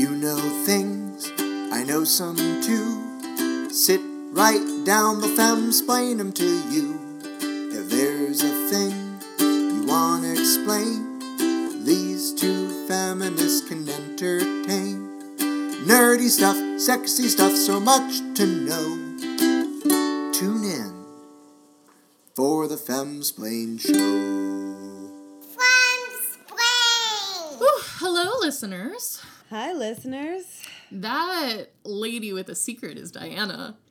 You know things, I know some too. Sit right down, the femsplain them to you. If there's a thing you wanna explain, these two feminists can entertain. Nerdy stuff, sexy stuff, so much to know. Tune in for the Femsplain Show. Whew, hello, listeners. Hi, listeners. That lady with a secret is Diana.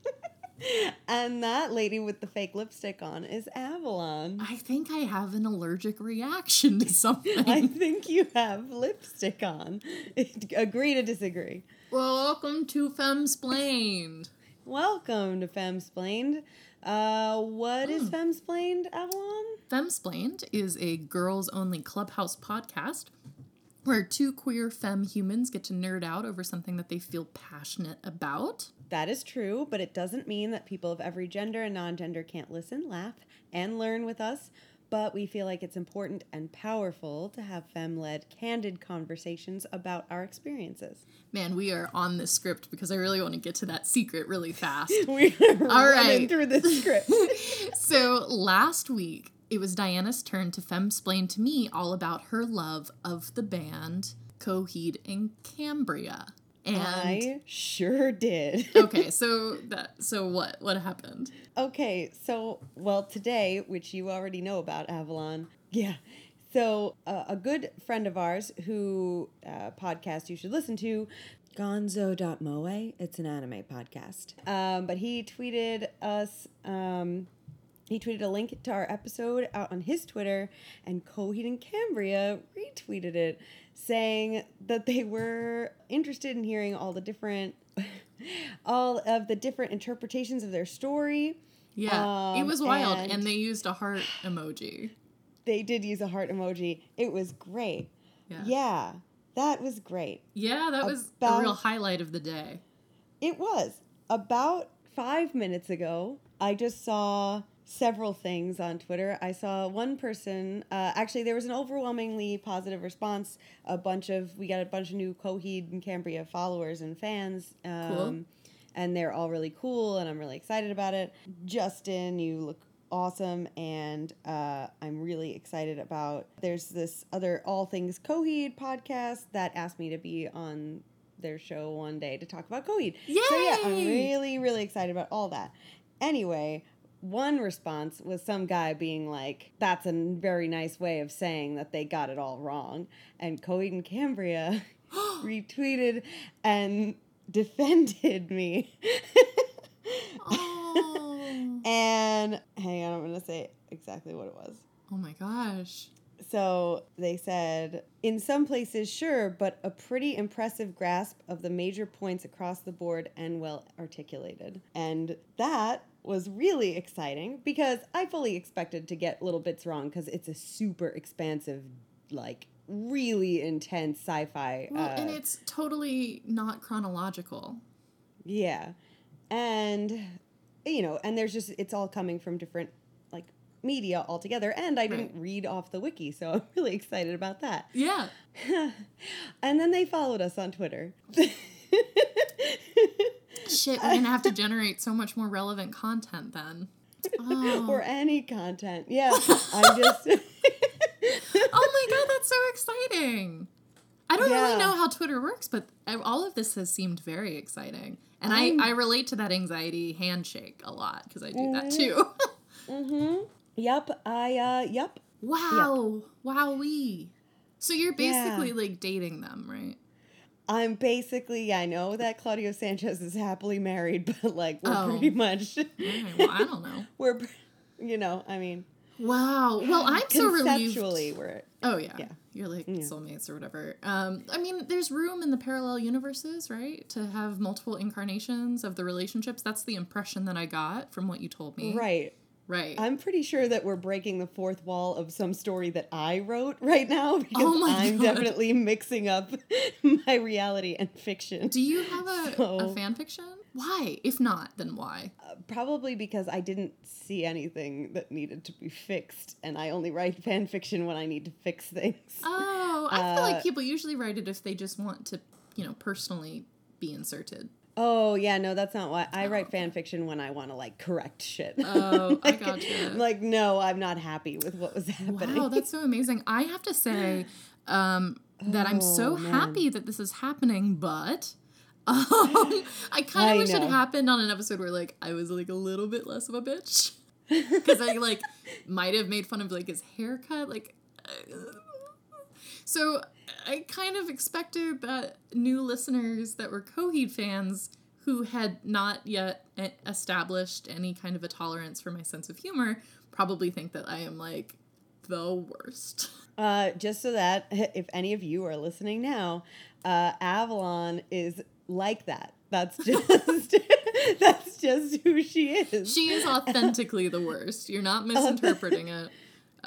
And that lady with the fake lipstick on is Avalon. I think I have an allergic reaction to something. I think you have lipstick on. Agree to disagree. Welcome to Femsplained. Welcome to Femsplained. Uh, what is Femsplained, Avalon? Femsplained is a girls only clubhouse podcast where two queer femme humans get to nerd out over something that they feel passionate about. That is true, but it doesn't mean that people of every gender and non gender can't listen, laugh, and learn with us. But we feel like it's important and powerful to have femme led, candid conversations about our experiences. Man, we are on this script because I really want to get to that secret really fast. We're All running right. through the script. so last week it was Diana's turn to femsplain to me all about her love of the band Coheed and Cambria. And I sure did. okay, so that so what what happened? Okay, so well today, which you already know about Avalon, yeah. So uh, a good friend of ours who uh, podcast you should listen to, Gonzo.moe. It's an anime podcast. Um, but he tweeted us. Um, he tweeted a link to our episode out on his Twitter, and Coheed and Cambria retweeted it, saying that they were interested in hearing all the different, all of the different interpretations of their story. Yeah, it Um, was wild, and, and- they used a heart emoji. They did use a heart emoji. It was great. Yeah, Yeah, that was great. yeah, that was a real highlight of the day. It was. About five minutes ago, I just saw several things on Twitter. I saw one person, uh, actually, there was an overwhelmingly positive response. A bunch of, we got a bunch of new Coheed and Cambria followers and fans. Um, Cool. And they're all really cool, and I'm really excited about it. Justin, you look awesome, and uh, I'm really excited about. There's this other All Things Coheed podcast that asked me to be on their show one day to talk about Coheed. So yeah, I'm really, really excited about all that. Anyway, one response was some guy being like, "That's a very nice way of saying that they got it all wrong," and Coheed and Cambria retweeted and defended me. Oh, and hang on, I'm gonna say exactly what it was. oh my gosh. So they said, in some places, sure, but a pretty impressive grasp of the major points across the board and well articulated. And that was really exciting because I fully expected to get little bits wrong because it's a super expansive, like, really intense sci fi. Well, uh, and it's totally not chronological. Yeah. And you know, and there's just it's all coming from different like media altogether and I didn't read off the wiki, so I'm really excited about that. Yeah. and then they followed us on Twitter. Shit, we're gonna have to generate so much more relevant content then. Oh, or any content. Yeah. I'm just oh my god, that's so exciting! I don't Yeah. really know how Twitter works, but all of this has seemed very exciting, and I, I'm- I relate to that anxiety handshake a lot because I do that Mhm. too. Mhm. Yep, I uh yep. wow, wowee! So you're Yeah. basically like dating them, right? I'm basically I know that Claudio Sanchez is happily married, but like we're Oh. pretty much Alright, well, I don't know. we're you know, I mean Wow. Well, I'm so relieved. conceptually we're Oh yeah. Yeah. You're like Yeah. soulmates or whatever. Um, I mean, there's room in the parallel universes, right? To have multiple incarnations of the relationships. That's the impression that I got from what you told me. right. Right. I'm pretty sure that we're breaking the fourth wall of some story that I wrote right now because Oh my I'm God. definitely mixing up my reality and fiction. Do you have a, a fan fiction? Why? If not, then why? Uh, probably because I didn't see anything that needed to be fixed, and I only write fan fiction when I need to fix things. Oh, I feel Uh, like people usually write it if they just want to you know, personally be inserted. Oh yeah, no, that's not why I write fan fiction when I want to like correct shit. Oh, I gotcha. like, no, I'm not happy with what was happening. Wow, that's so amazing. I have to say um, that I'm so Oh, man. happy that this is happening, but um, I kind of wish it happened on an episode where like I was like a little bit less of a bitch because I like might have made fun of like his haircut, like. So I kind of expected that new listeners that were Coheed fans who had not yet established any kind of a tolerance for my sense of humor probably think that I am like the worst. Uh, just so that if any of you are listening now, uh, Avalon is like that. That's just that's just who she is. She is authentically the worst. You're not misinterpreting it.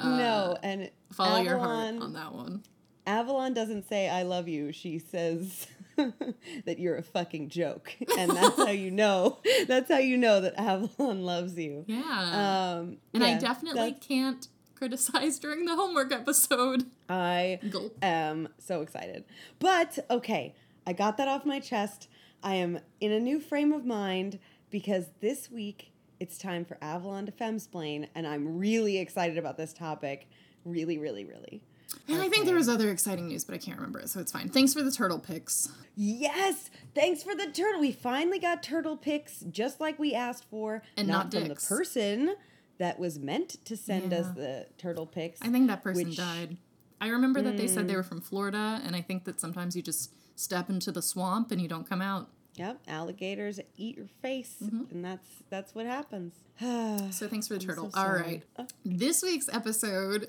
no, and Follow your heart on that one. Avalon doesn't say I love you. She says that you're a fucking joke, and that's how you know. That's how you know that Avalon loves you. Yeah. Um, and I definitely can't criticize during the homework episode. I Gulp. am so excited. But okay, I got that off my chest. I am in a new frame of mind because this week it's time for Avalon to Femsplain, and I'm really excited about this topic. Really, really, really. And I think there was other exciting news, but I can't remember it, so it's fine. Thanks for the turtle pics. Yes! Thanks for the turtle. We finally got turtle pics just like we asked for. And not from dicks. the person that was meant to send us the turtle pics. I think that person Which- died. I remember that they said Mm. they were from Florida, and I think that sometimes you just step into the swamp and you don't come out. Yep, alligators eat your face, Mm-hmm. and that's that's what happens. So thanks for the turtle. so All right. This week's episode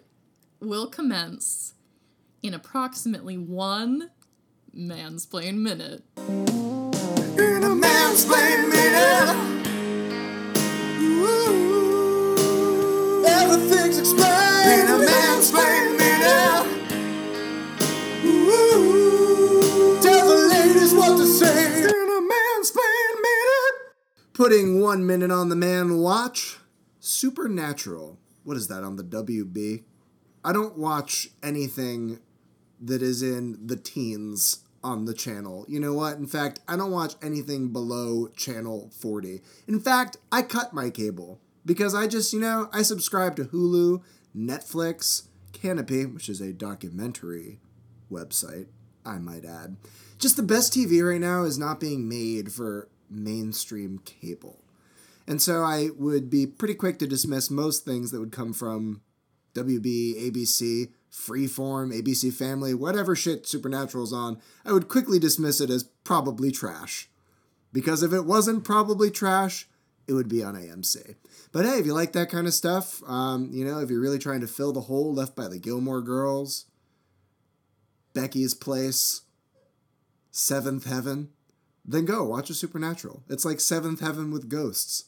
will commence in approximately one mansplain minute. In a mansplain minute. Ooh, everything's explained. In a mansplain minute. Ooh, tell the ladies what to say. In a mansplain minute. Putting one minute on the man watch. Supernatural. What is that on the WB? I don't watch anything that is in the teens on the channel. You know what? In fact, I don't watch anything below channel 40. In fact, I cut my cable because I just, you know, I subscribe to Hulu, Netflix, Canopy, which is a documentary website, I might add. Just the best TV right now is not being made for mainstream cable. And so I would be pretty quick to dismiss most things that would come from WB, ABC, Freeform, ABC Family, whatever shit Supernatural's on, I would quickly dismiss it as probably trash. Because if it wasn't probably trash, it would be on AMC. But hey, if you like that kind of stuff, um, you know, if you're really trying to fill the hole left by the Gilmore Girls, Becky's Place, Seventh Heaven, then go watch a Supernatural. It's like Seventh Heaven with ghosts.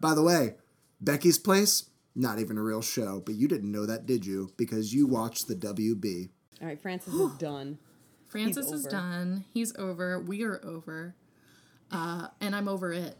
By the way, Becky's Place, not even a real show, but you didn't know that, did you? Because you watched the WB. All right, Francis is done. Francis is over. done. He's over. We are over. Uh, and I'm over it.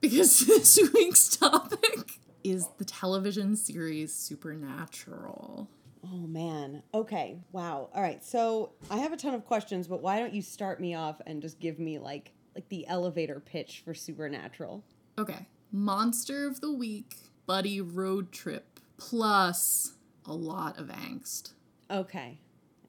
Because this week's topic is the television series Supernatural. Oh man. Okay. Wow. All right. So I have a ton of questions, but why don't you start me off and just give me like like the elevator pitch for Supernatural? Okay. Monster of the Week, Buddy Road Trip, plus a lot of angst. Okay.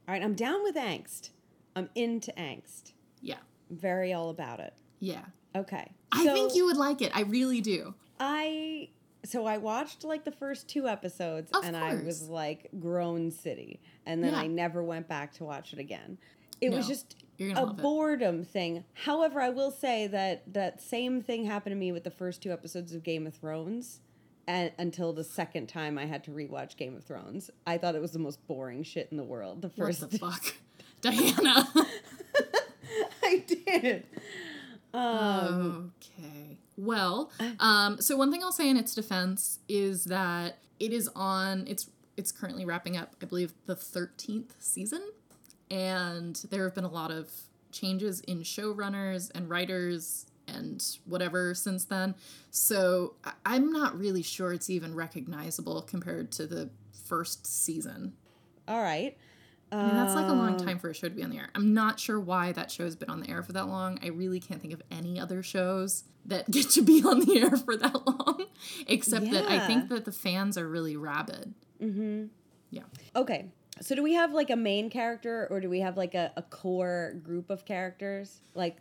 All right. I'm down with angst. I'm into angst. Yeah. I'm very all about it. Yeah. Okay. I think you would like it. I really do. I so I watched like the first two episodes Of and I was like grown city and then Yeah. I never went back to watch it again. It was just a gonna it. boredom thing. However, I will say that that same thing happened to me with the first two episodes of Game of Thrones. And until the second time I had to rewatch Game of Thrones, I thought it was the most boring shit in the world. The What first the fuck? Diana. I did. Um, okay. Well, um, so one thing I'll say in its defense is that it is on. It's it's currently wrapping up. I believe the thirteenth season, and there have been a lot of changes in showrunners and writers and whatever since then. So I'm not really sure it's even recognizable compared to the first season. All right. I mean, that's like a long time for a show to be on the air. I'm not sure why that show's been on the air for that long. I really can't think of any other shows that get to be on the air for that long, except that I think that the fans are really rabid. Mm-hmm. Yeah. Okay. So do we have like a main character or do we have like a, a core group of characters? Like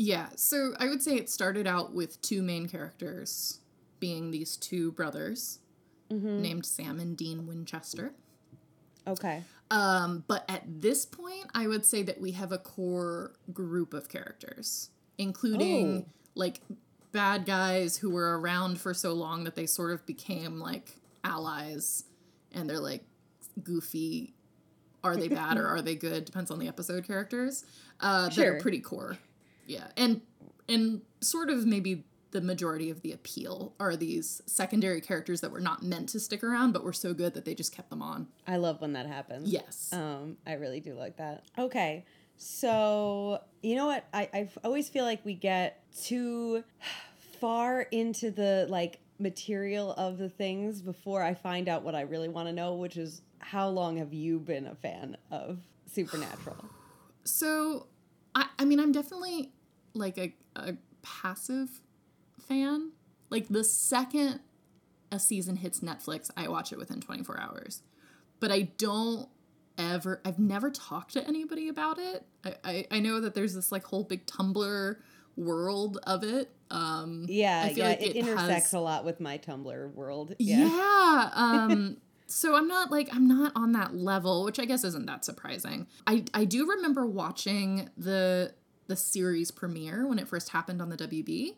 Yeah, so I would say it started out with two main characters being these two brothers named Sam and Dean Winchester. okay. Um, but at this point, I would say that we have a core group of characters, including Oh. like bad guys who were around for so long that they sort of became like allies and they're like goofy. Are they bad or are they good? Depends on the episode characters. Uh, that Sure. are pretty core. Yeah. And and sort of maybe the majority of the appeal are these secondary characters that were not meant to stick around but were so good that they just kept them on. I love when that happens. Yes. Um, I really do like that. Okay. So, you know what? I, I always feel like we get too far into the like material of the things before I find out what I really want to know, which is how long have you been a fan of Supernatural? So, I, I mean, I'm definitely like a, a passive fan. Like the second a season hits Netflix, I watch it within 24 hours. But I don't ever, I've never talked to anybody about it. I, I, I know that there's this like whole big Tumblr world of it. Um, Yeah, I feel yeah, like it, it intersects has- a lot with my Tumblr world. yeah. Yeah. um, so I'm not like I'm not on that level, which I guess isn't that surprising. I I do remember watching the the series premiere when it first happened on the WB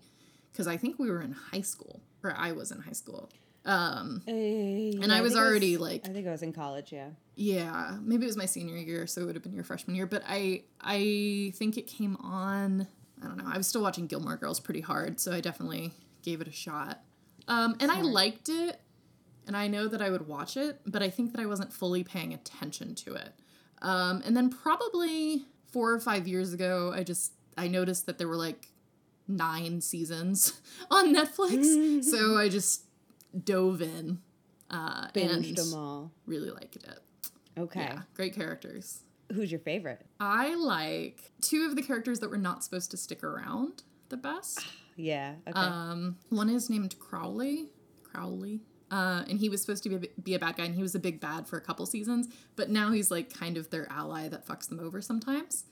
because I think we were in high school or I was in high school. Um, and I was already, like- I think I was in college. Yeah. yeah, maybe it was my senior year, so it would have been your freshman year. But I I think it came on. I don't know. I was still watching Gilmore Girls pretty hard, so I definitely gave it a shot. Um, and I liked it, and I know that I would watch it, but I think that I wasn't fully paying attention to it. Um, and then probably four or five years ago, I just I noticed that there were like nine seasons on Netflix, so I just dove in uh, Binged and them all. really liked it. Okay. Yeah, great characters. Who's your favorite? I like two of the characters that were not supposed to stick around the best. Yeah. Okay. Um, one is named Crowley. Crowley. Uh, and he was supposed to be a, be a bad guy, and he was a big bad for a couple seasons. But now he's like kind of their ally that fucks them over sometimes.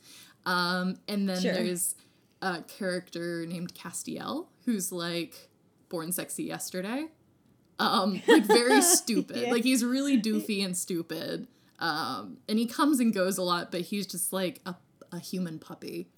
Um, and then Sure. there's a character named Castiel, who's like born sexy yesterday. Um, like very stupid. Yeah. Like he's really doofy and stupid. Um, and he comes and goes a lot, but he's just like a, a human puppy.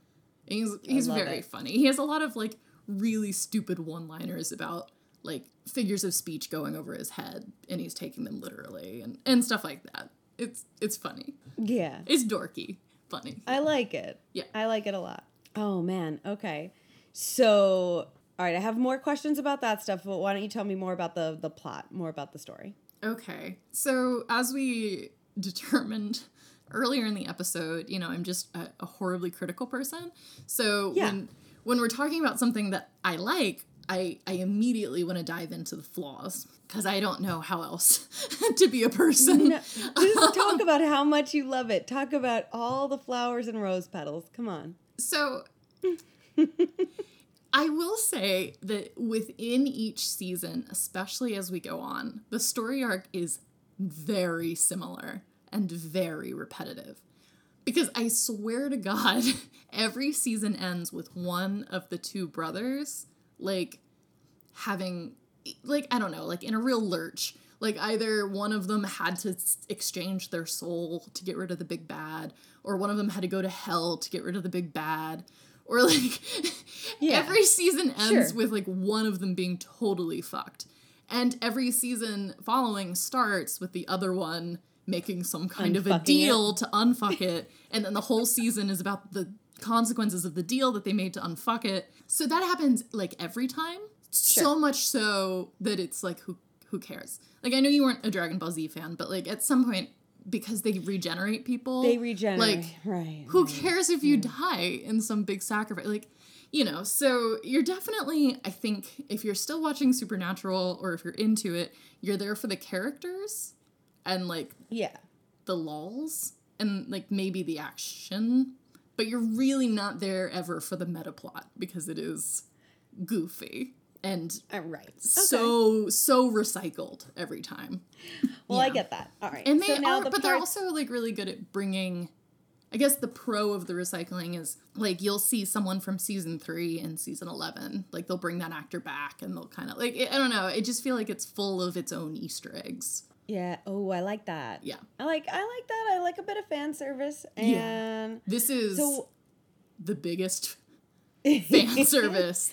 And he's he's very it. funny. He has a lot of like really stupid one-liners about like figures of speech going over his head and he's taking them literally and, and stuff like that. It's it's funny. yeah. It's dorky, funny. I like it. Yeah. I like it a lot. Oh man. Okay. So, all right, I have more questions about that stuff, but why don't you tell me more about the the plot, more about the story? Okay. So, as we determined earlier in the episode, you know, I'm just a, a horribly critical person. So, Yeah. when when we're talking about something that I like, I I immediately want to dive into the flaws because I don't know how else to be a person. No, just talk about how much you love it. Talk about all the flowers and rose petals. Come on. So I will say that within each season, especially as we go on, the story arc is very similar and very repetitive. Because I swear to God, every season ends with one of the two brothers, like, having, like, I don't know, like in a real lurch. Like, either one of them had to exchange their soul to get rid of the big bad, or one of them had to go to hell to get rid of the big bad. Or, like, Yeah. every season ends Sure. with, like, one of them being totally fucked. And every season following starts with the other one making some kind of a Unfucking it. deal to unfuck it. And then the whole season is about the consequences of the deal that they made to unfuck it. So that happens like every time. So much so that it's like who who cares? Like I know you weren't a Dragon Ball Z fan, but like at some point because they regenerate people, They regenerate. Like right. who right. cares if you die in some big sacrifice? Like, you know, so you're definitely, I think, if you're still watching Supernatural or if you're into it, you're there for the characters and like Yeah. the lulls and like maybe the action, but you're really not there ever for the meta plot because it is goofy and Uh, right. so so recycled every time. Well, I get that. All right. And they so are, the but they're also like really good at bringing. I guess the pro of the recycling is like you'll see someone from season three and season eleven, like they'll bring that actor back and they'll kind of like I don't know. I just feel like it's full of its own Easter eggs. Yeah. Oh, I like that. Yeah, I like I like that. I like a bit of fan service Yeah. this is so the biggest fan service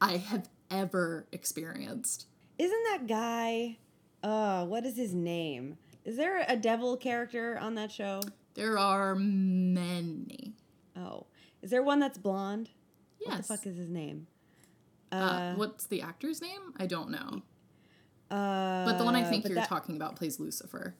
I have ever experienced. Isn't that guy uh what is his name? Is there a devil character on that show? There are many. Oh. Is there one that's blonde? What the Yes. fuck is his name? uh, Uh, what's the actor's name? I don't know. Uh But the one I think you're that- talking about plays Lucifer.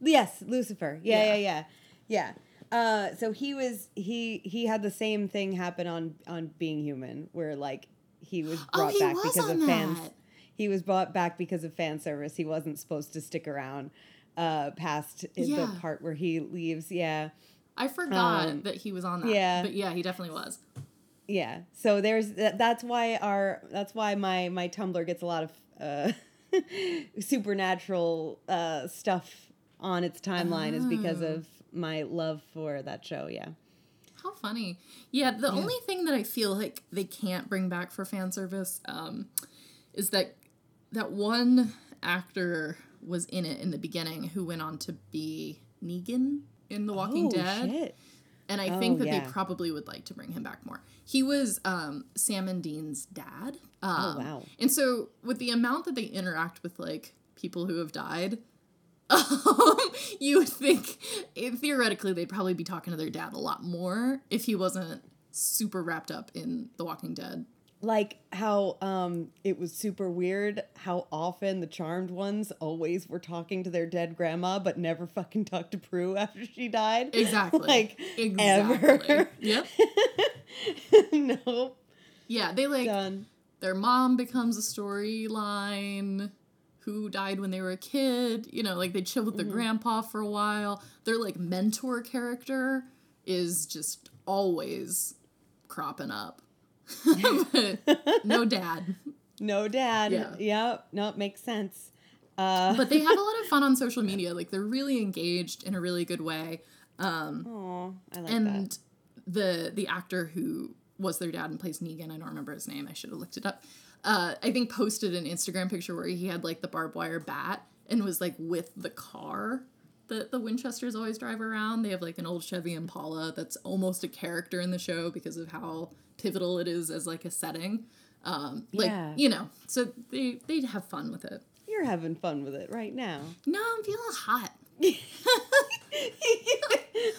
Yes, Lucifer. Yeah, yeah, Yeah. yeah. Yeah. Uh so he was he he had the same thing happen on on Being Human where like he was Oh, brought he back was because of fans. He was brought back because of fan service. He wasn't supposed to stick around uh past the part where he leaves. Yeah. I forgot Um, that he was on that. yeah. But yeah, he definitely was. Yeah. So there's that, that's why our that's why my my Tumblr gets a lot of uh supernatural uh stuff on its timeline is because Oh. of my love for that show. Yeah. How funny. Yeah, the only thing that I feel like they can't bring back for fan service um, is that that one actor was in it in the beginning who went on to be Negan in The Walking Oh, Dead. shit. And I Oh, think that yeah. they probably would like to bring him back more. He was um, Sam and Dean's dad. Um, Oh, wow. And so, with the amount that they interact with like people who have died, um, you would think eh, theoretically they'd probably be talking to their dad a lot more if he wasn't super wrapped up in The Walking Dead. Like how um it was super weird how often the charmed ones always were talking to their dead grandma but never fucking talked to Prue after she died. Exactly. like exactly. ever. Yep. no. Yeah, they like Done. their mom becomes a storyline who died when they were a kid you know like they chill with their grandpa for a while their like mentor character is just always cropping up no dad No dad. Yeah. Yep. No, it makes sense. Uh but they have a lot of fun on social media like they're really engaged in a really good way Oh, I like and that. And the the actor who was their dad and plays Negan, I don't remember his name. I should have looked it up. Uh, I think posted an Instagram picture where he had like the barbed wire bat and was like with the car that the Winchesters always drive around. They have like an old Chevy Impala that's almost a character in the show because of how pivotal it is as like a setting. Um, like Yeah. you know, so they they'd have fun with it. You're having fun with it right now. No, I'm feeling hot.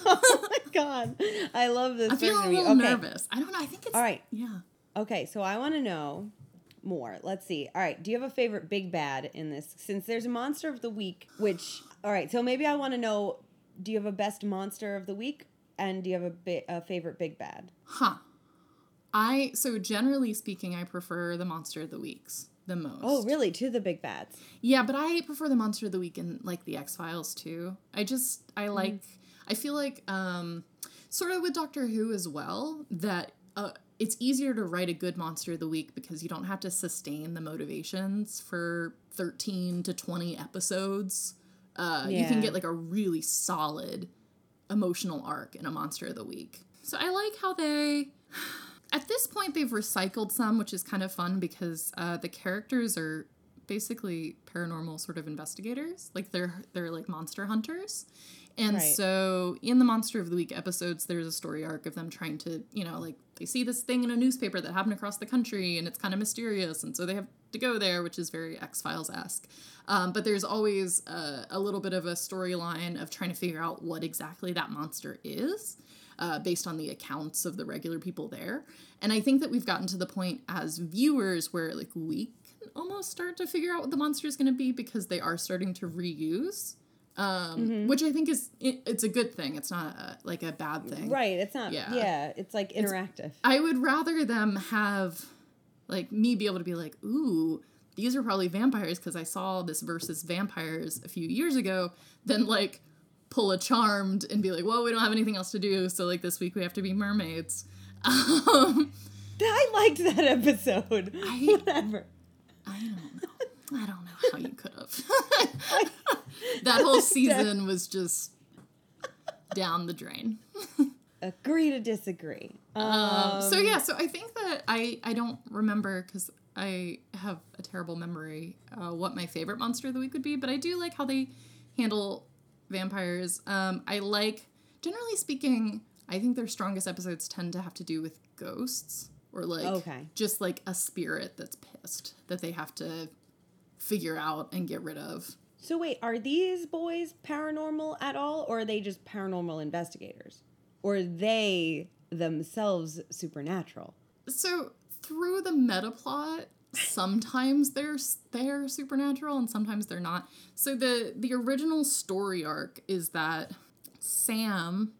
oh my god. I love this. I'm feeling a version of you. little Okay. nervous. I don't know. I think it's All right. Yeah. Okay, so I want to know more. Let's see. All right, do you have a favorite big bad in this? Since there's a monster of the week, which all right, so maybe I want to know. Do you have a best monster of the week, and do you have a, bi- a favorite big bad? Huh. I so generally speaking, I prefer the monster of the weeks the most. Oh, really? To the big bads. Yeah, but I prefer the monster of the week in like the X Files too. I just. I like I feel like um sort of with Doctor Who as well that uh it's easier to write a good monster of the week because you don't have to sustain the motivations for 13 to 20 episodes. Uh you can get like a really solid emotional arc in a monster of the week. So I like how they at this point they've recycled some which is kind of fun because uh, the characters are basically paranormal sort of investigators like they're they're like monster hunters and Right. so in the monster of the week episodes there's a story arc of them trying to you know like they see this thing in a newspaper that happened across the country and it's kind of mysterious and so they have to go there which is very x-files-esque um, but there's always a, a little bit of a storyline of trying to figure out what exactly that monster is uh, based on the accounts of the regular people there. And I think that we've gotten to the point as viewers where like we can almost start to figure out what the monster is going to be because they are starting to reuse, um, which I think is it, it's a good thing. It's not a, like a bad thing. Right. It's not. Yeah. Yeah. it's like interactive. I would rather them have like me be able to be like, ooh, these are probably vampires because I saw this versus vampires a few years ago than like, pull a charmed and be like, well, we don't have anything else to do, so like this week we have to be mermaids. Um, I liked that episode. I- Whatever. I don't know. I don't know how you could have. that whole season was just down the drain. Agree to disagree. Um, so yeah, so I think that I I don't remember because I have a terrible memory uh, what my favorite monster of the week would be, but I do like how they handle vampires. Um, I like generally speaking. I think their strongest episodes tend to have to do with ghosts or like Okay. just like a spirit that's pissed that they have to figure out and get rid of. So wait, are these boys paranormal at all, or are they just paranormal investigators, or are they themselves supernatural? So through the meta plot, sometimes they're they're supernatural and sometimes they're not. So the the original story arc is that Sam,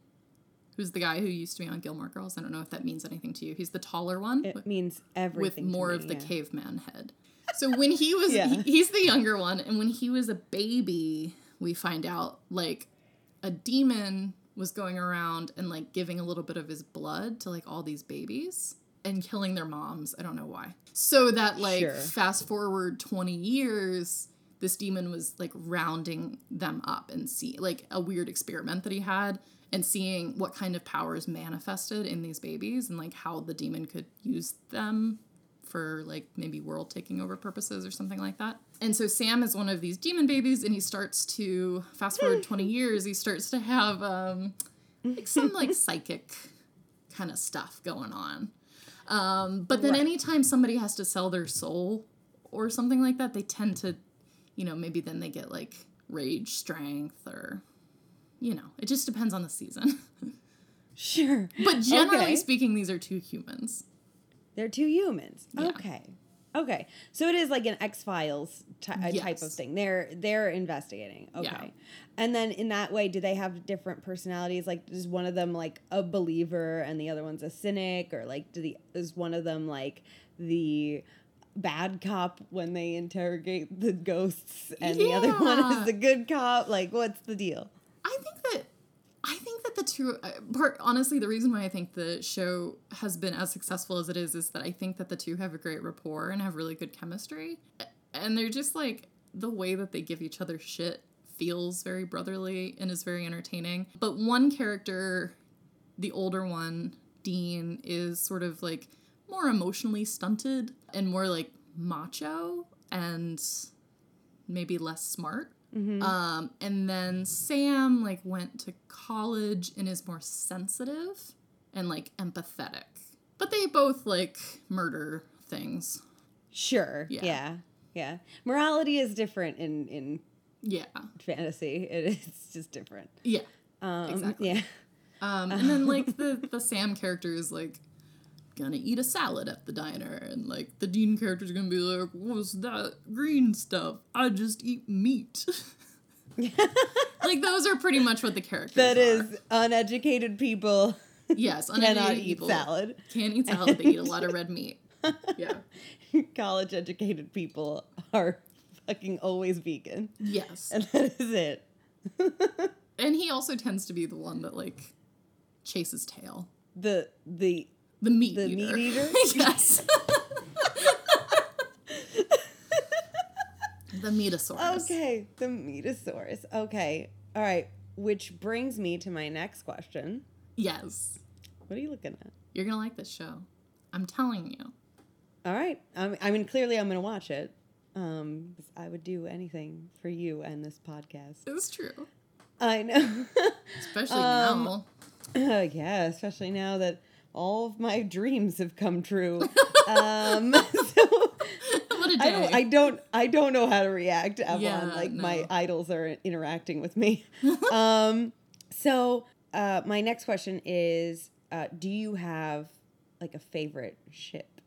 who's the guy who used to be on Gilmore Girls, I don't know if that means anything to you. He's the taller one It with, means with everything. to more me, of the yeah. caveman head. So when he was Yeah. he- he's the younger one and when he was a baby, we find out like a demon was going around and like giving a little bit of his blood to like all these babies and killing their moms. I don't know why. So that like Sure. fast forward 20 years, this demon was like rounding them up and see like a weird experiment that he had and seeing what kind of powers manifested in these babies and like how the demon could use them for like maybe world taking over purposes or something like that. And so Sam is one of these demon babies and he starts to fast forward 20 years, he starts to have um like some like psychic kind of stuff going on. Um, but then Right. anytime somebody has to sell their soul or something like that, they tend to, you know, maybe then they get like rage strength or, you know, it just depends on the season. Sure, but generally Okay. speaking, these are two humans. They're two humans. Yeah. Okay, okay. So it is like an X Files ty- uh, type of thing. They're they're investigating. Okay, Yeah. and then in that way, do they have different personalities? Like, is one of them like a believer and the other one's a cynic, or like, do the is one of them like the bad cop when they interrogate the ghosts and the other one is the good cop like what's the deal I think that I think that the two uh, part honestly the reason why I think the show has been as successful as it is is that I think that the two have a great rapport and have really good chemistry and they're just like the way that they give each other shit feels very brotherly and is very entertaining. But one character, the older one, Dean, is sort of like more emotionally stunted and more like macho and maybe less smart. Um, and then Sam like went to college and is more sensitive and like empathetic. But they both like murder things. sure Yeah. yeah yeah, morality is different in in Yeah. fantasy it is just different Yeah. um Exactly. yeah Um, and then like the the Sam character is like gonna eat a salad at the diner, and like the Dean character is gonna be like, "What's that green stuff? I just eat meat." like those are pretty much what the characters. that are. is uneducated people yes, cannot uneducated eat people salad Can't eat salad. They eat a lot of red meat. Yeah. college educated people are fucking always vegan Yes. and that is it And he also tends to be the one that like chases tail. the the The meat The eater. meat eater? yes. the metasaurus. okay the metasaurus okay all right which brings me to my next question Yes. what are you looking at You're gonna like this show. I'm telling you. All right. I I mean, clearly, I'm going to watch it. Um, I would do anything for you and this podcast. It's true. I know. Especially Um, now. yeah, especially now that all of my dreams have come true. um, so what a day. I don't, I don't, I don't know how to react, Avalon. Yeah, like my idols are interacting with me. um, so uh, my next question is: uh, Do you have like a favorite ship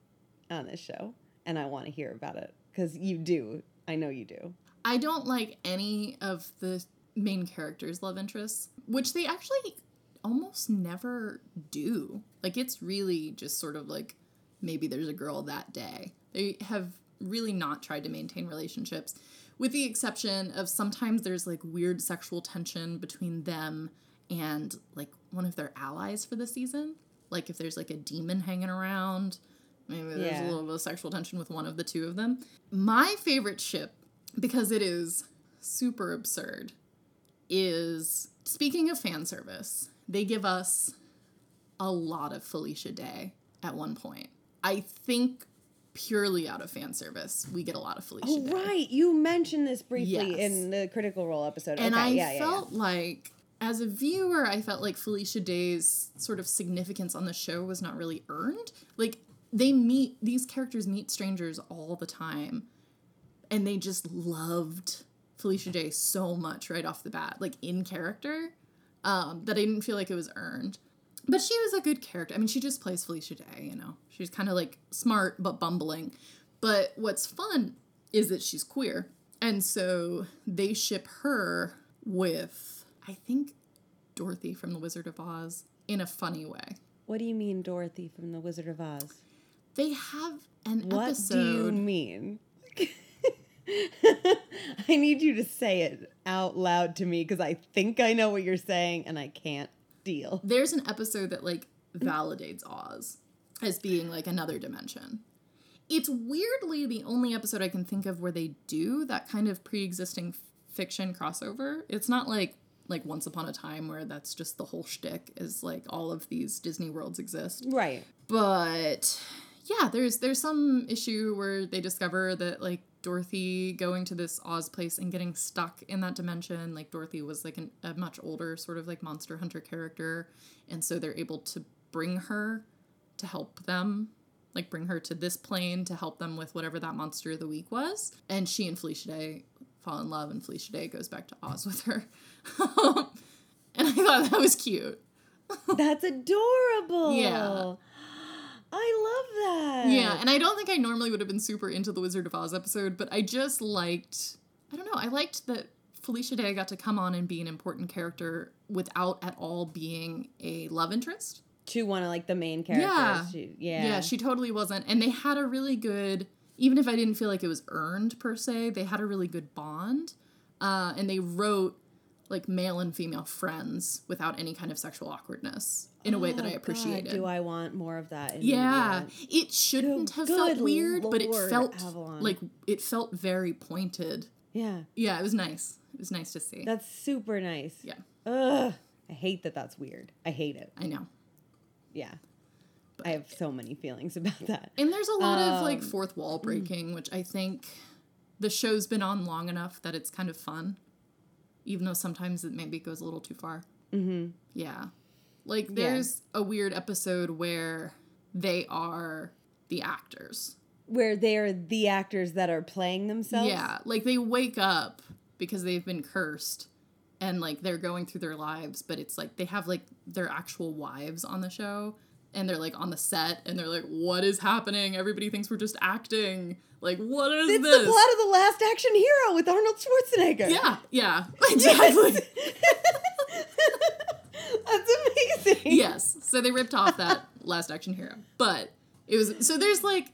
on this show? And I want to hear about it because you do. I know you do. I don't like any of the main characters' love interests, which they actually almost never do. Like it's really just sort of like maybe there's a girl that day. They have really not tried to maintain relationships, with the exception of sometimes there's like weird sexual tension between them and like one of their allies for the season. Like if there's like a demon hanging around, maybe there's Yeah. a little bit of sexual tension with one of the two of them. My favorite ship, because it is super absurd, is speaking of fan service, they give us a lot of Felicia Day at one point. I think purely out of fan service, we get a lot of Felicia Oh, Day. right. You mentioned this briefly Yes. in the Critical Role episode. And okay, I yeah, yeah, felt like, as a viewer, I felt like Felicia Day's sort of significance on the show was not really earned. Like, they meet, these characters meet strangers all the time, and they just loved Felicia Day so much right off the bat, like in character, um, that I didn't feel like it was earned. But she was a good character. I mean, she just plays Felicia Day, you know. She's kind of like smart but bumbling. But what's fun is that she's queer. And so they ship her with, I think, Dorothy from The Wizard of Oz in a funny way. What do you mean, Dorothy from The Wizard of Oz? They have an What episode. do you mean? I need you to say it out loud to me because I think I know what you're saying and I can't deal. There's an episode that like validates Oz as being like another dimension. It's weirdly the only episode I can think of where they do that kind of pre-existing f- fiction crossover. It's not like like Once Upon a Time where that's just the whole shtick is like all of these Disney worlds exist. Right. But yeah, there's there's some issue where they discover that like Dorothy going to this Oz place and getting stuck in that dimension. Like Dorothy was like an, a much older sort of like monster hunter character, and so they're able to bring her to help them, like bring her to this plane to help them with whatever that monster of the week was. And she and Felicia Day fall in love, and Felicia Day goes back to Oz with her. and I thought that was cute. That's adorable. Yeah. I love that. Yeah, and I don't think I normally would have been super into the Wizard of Oz episode, but I just liked I don't know, I liked that Felicia Day got to come on and be an important character without at all being a love interest. To one of like the main characters. Yeah. She, yeah. Yeah, she totally wasn't. And they had a really good even if I didn't feel like it was earned per se, they had a really good bond. Uh, and they wrote like male and female friends without any kind of sexual awkwardness in a way that Oh, I God, appreciated. do I want more of that? In Yeah, it shouldn't have felt weird, but it felt Avalon. like it felt very pointed. Yeah. Yeah, it was nice. It was nice to see. That's super nice. yeah, Ugh. I hate that that's weird. I hate it. I know. Yeah. I have so many feelings about that. And there's a lot of like Um, fourth wall breaking, which I think the show's been on long enough that it's kind of fun, even though sometimes it maybe goes a little too far. Mm-hmm. Yeah, like there's a weird episode where they are the actors. Where they're the actors that are playing themselves. Yeah, like they wake up because they've been cursed and like they're going through their lives, but it's like they have like their actual wives on the show and they're like on the set and they're like, what is happening? Everybody thinks we're just acting. Like, what is It's this? It's the plot of the Last Action Hero with Arnold Schwarzenegger. yeah, yeah, exactly. That's amazing. yes. So they ripped off that Last Action Hero. But it was so there's like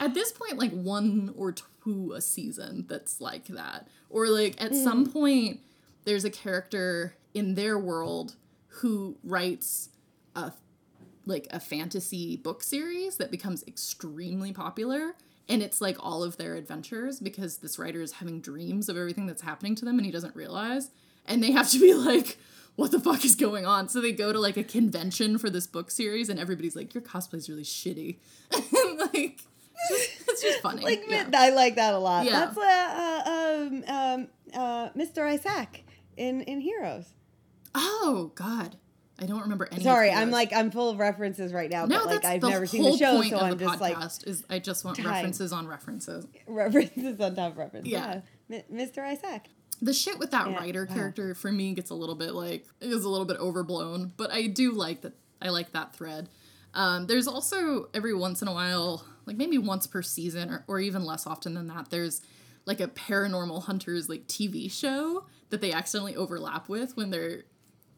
at this point like one or two a season that's like that. Or like at mm-hmm. some point there's a character in their world who writes a like a fantasy book series that becomes extremely popular and it's like all of their adventures because this writer is having dreams of everything that's happening to them and he doesn't realize and they have to be like what the fuck is going on so they go to like a convention for this book series and everybody's like your cosplay's really shitty and like it's just funny Like yeah. I like that a lot. Yeah. That's uh, uh, um, um, uh, Mr. Isaac in in Heroes. oh god i don't remember any Sorry. I'm like I'm full of references right now, no, but like I've never seen the show, so I'm the just like podcast is I just want Time. references on references. references on top of references. Yeah. Yeah. Mr. Isaac. The shit with that Yeah, writer wow. character for me gets a little bit like it is a little bit overblown, but I do like that. I like that thread. Um, there's also every once in a while, like maybe once per season, or, or even less often than that. There's like a paranormal hunters like TV show that they accidentally overlap with when they're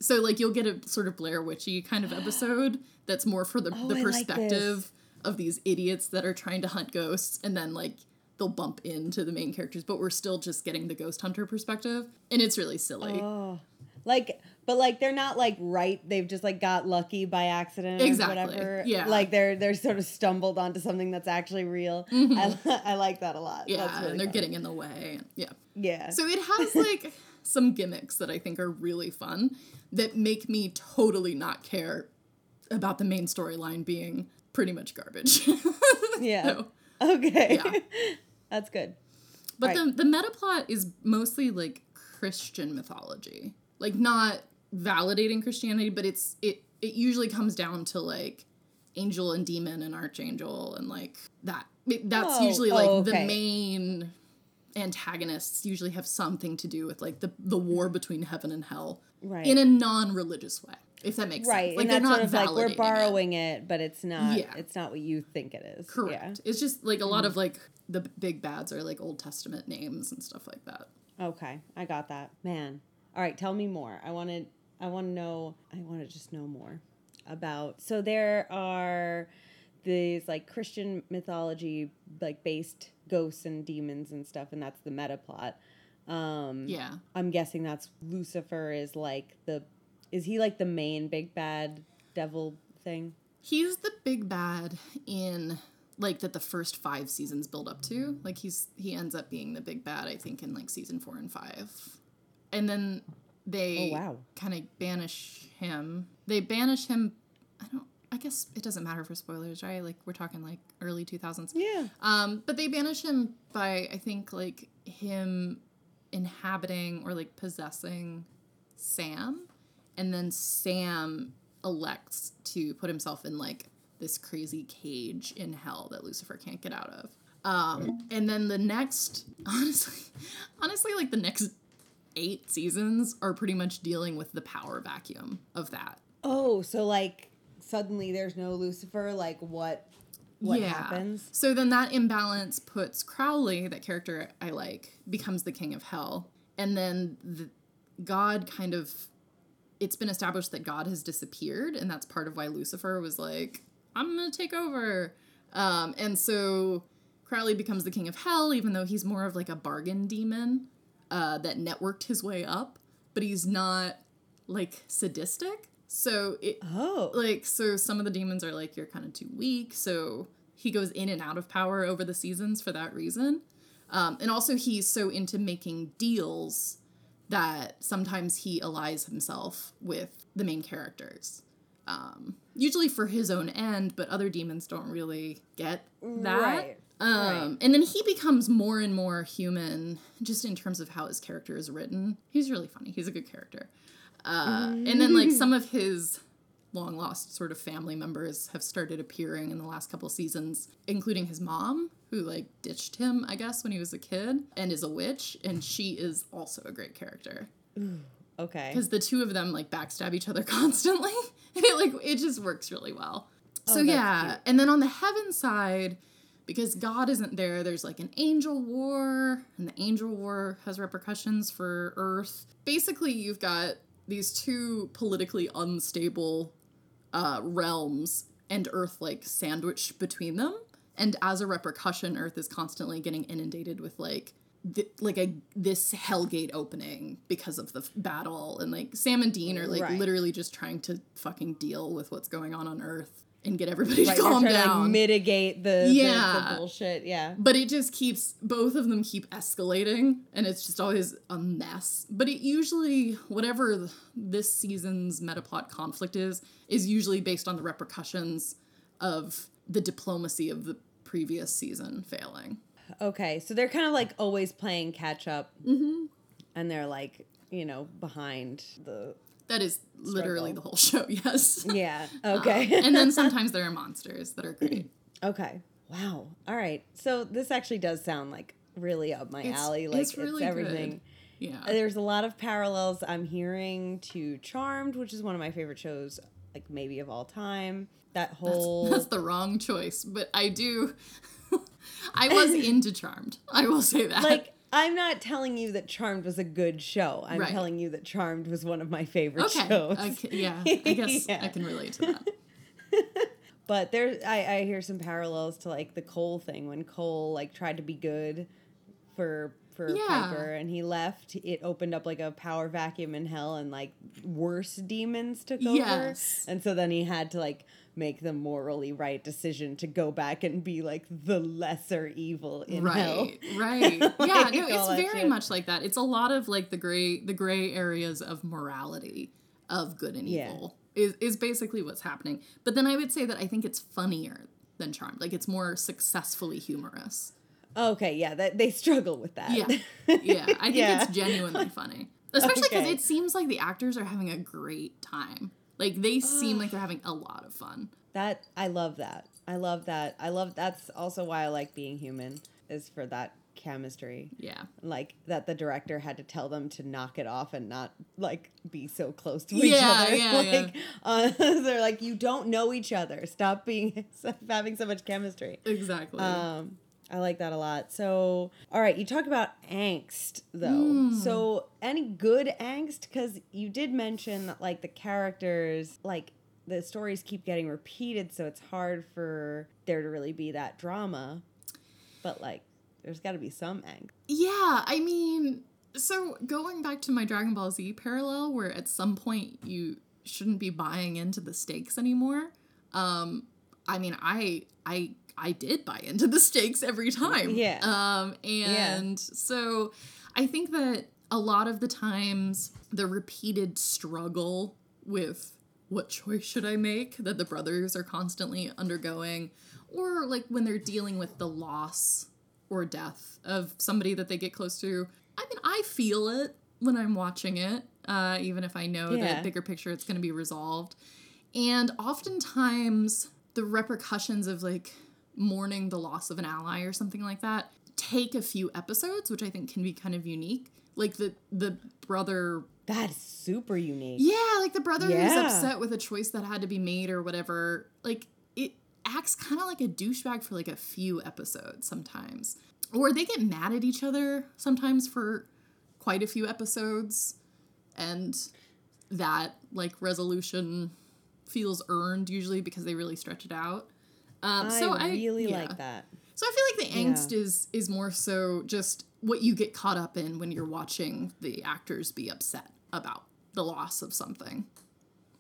so like you'll get a sort of Blair Witchy kind of episode that's more for the, Oh, the I like perspective of these idiots that are trying to hunt ghosts and then like they'll bump into the main characters, but we're still just getting the ghost hunter perspective, and it's really silly. Oh, like, but like they're not like right. They've just like got lucky by accident Exactly, or whatever. yeah. like they're they're sort of stumbled onto something that's actually real. I, I like that a lot. Mm-hmm. yeah, That's really and they're getting in the way. Yeah. yeah. So it has like some gimmicks that I think are really fun that make me totally not care about the main storyline being pretty much garbage. yeah. So- Okay. Yeah. that's good. But Right. the the meta plot is mostly like Christian mythology. Like not validating Christianity, but it's it it usually comes down to like angel and demon and archangel and like that. It- that's Oh, usually like oh, the main antagonists usually have something to do with like the the war between heaven and hell Right. in a non-religious way. If that makes right. sense. Like and they're not sort of like we're validating it. borrowing it. but it's not. Yeah. It's not what you think it is. Correct. It's just like a lot of mm-hmm. like the big bads are like Old Testament names and stuff like that. Okay. I got that. Man. All right. Tell me more. I want to. I want to know. I want to just know more about. So there are these like Christian mythology like based ghosts and demons and stuff, and that's the meta plot. Um, Yeah. I'm guessing that's Lucifer is like the. Is he like the main big bad devil thing? He's the big bad in like that the first five seasons build up to. Like he's he ends up being the big bad, I think, in like season four and five. And then they Oh, wow. kind of banish him. They banish him I don't I guess it doesn't matter for spoilers, right? Like we're talking like early two thousands. Yeah. Um, but they banish him by I think like him inhabiting or like possessing Sam, and then Sam elects to put himself in like this crazy cage in hell that Lucifer can't get out of. Um, and then the next, honestly, honestly, like the next eight seasons are pretty much dealing with the power vacuum of that. Oh, so like suddenly there's no Lucifer. Like what? What happens? So then that imbalance puts Crowley, that character I like, becomes the king of hell. And then the, God kind of, it's been established that God has disappeared. And that's part of why Lucifer was like, I'm going to take over. Um, and so Crowley becomes the king of hell, even though he's more of like a bargain demon uh, that networked his way up. But he's not like sadistic. So it, Oh, like so some of the demons are like you're kind of too weak so he goes in and out of power over the seasons for that reason. Um, and also he's so into making deals that sometimes he allies himself with the main characters. Um, usually for his own end but other demons don't really get that. Right, um, right. and then he becomes more and more human just in terms of how his character is written. He's really funny. He's a good character uh, and then like some of his long lost sort of family members have started appearing in the last couple seasons, including his mom, who like ditched him, I guess, when he was a kid, and is a witch, and she is also a great character okay. because the two of them like backstab each other constantly, and it like it just works really well. So Oh, that's yeah, cute. and then on the heaven side, because God isn't there, there's like an angel war, and the angel war has repercussions for Earth. Basically, you've got these two politically unstable uh, realms and Earth like sandwiched between them. And as a repercussion, Earth is constantly getting inundated with like th- like a this hellgate opening because of the f- battle and like Sam and Dean are like Right. literally just trying to fucking deal with what's going on on Earth and get everybody Right, to calm to down. like mitigate the, the- Yeah. the bullshit. Yeah. But it just keeps both of them keep escalating, and it's just always a mess. But it usually, whatever this season's metaplot conflict is, is usually based on the repercussions of the diplomacy of the previous season failing. Okay, so they're kind of like always playing catch up, mm-hmm. and they're like you know behind the. That is literally the whole show, yes. Yeah. Um, okay. and then sometimes there are monsters that are great. okay. Wow. All right. So this actually does sound like really up my It's- alley. Like it's it's, everything. good. Yeah. There's a lot of parallels I'm hearing to Charmed, which is one of my favorite shows, like maybe of all time. That whole That's the wrong choice, but I do. I was into Charmed. I will say that. like I'm not telling you that Charmed was a good show. I'm Right. telling you that Charmed was one of my favorite okay, shows. I ca- yeah, I guess Yeah. I can relate to that. But there, I, I hear some parallels to like the Cole thing when Cole like tried to be good for for Yeah. Piper and he left. It opened up like a power vacuum in hell, and like worse demons took over. Yes. And so then he had to like make the morally right decision to go back and be like the lesser evil in hell. right right yeah no it's very shit. much like that it's a lot of like the gray the gray areas of morality of good and Yeah. evil is, is basically what's happening but then i would say that i think it's funnier than charmed like it's more successfully humorous Okay, yeah, that they struggle with that. yeah yeah i think Yeah. it's genuinely funny especially because Okay. it seems like the actors are having a great time like they seem like they're having a lot of fun That I love that. I love that. I love that's also why I like being human is for that chemistry. yeah Like that the director had to tell them to knock it off and not like be so close to each Yeah, other. yeah, yeah. like Uh, they're like you don't know each other. Stop being having so much chemistry. exactly Um, I like that a lot. So, all right, you talk about angst though. Hmm. So, any good angst? Because you did mention that, like, the characters, like, the stories keep getting repeated, so it's hard for there to really be that drama. But, like, there's got to be some angst. Yeah, I mean, so going back to my Dragon Ball Z parallel, where at some point you shouldn't be buying into the stakes anymore. Um, I mean, I I I did buy into the stakes every time. Yeah. Um, and so I think that a lot of the times the repeated struggle with what choice should I make that the brothers are constantly undergoing, or like when they're dealing with the loss or death of somebody that they get close to. I mean, I feel it when I'm watching it, uh, even if I know Yeah. that bigger picture it's going to be resolved. And oftentimes, the repercussions of like mourning the loss of an ally or something like that take a few episodes, which I think can be kind of unique. Like the the brother That's super unique. yeah, like the brother who's upset with a choice that had to be made or whatever. Like it acts kind of like a douchebag for like a few episodes sometimes. Or they get mad at each other sometimes for quite a few episodes and that like resolution feels earned usually because they really stretch it out. Um, so I I really yeah. like that. So I feel like the angst is is more so just what you get caught up in when you're watching the actors be upset about the loss of something.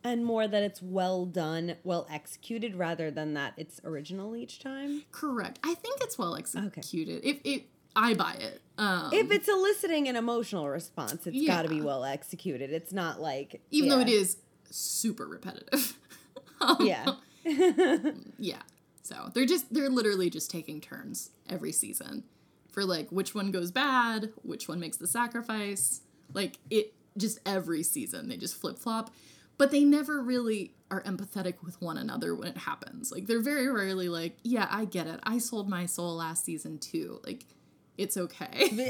And more that it's well done, well executed, rather than that it's original each time. Correct. I think it's well executed. Okay. If it, I buy it. Um, if it's eliciting an emotional response, it's got to be well executed. It's not like even though it is super repetitive. yeah, yeah. So they're just they're literally just taking turns every season for like which one goes bad, which one makes the sacrifice. Like it just every season they just flip flop, but they never really are empathetic with one another when it happens. Like they're very rarely like, yeah, I get it. I sold my soul last season too. Like it's okay.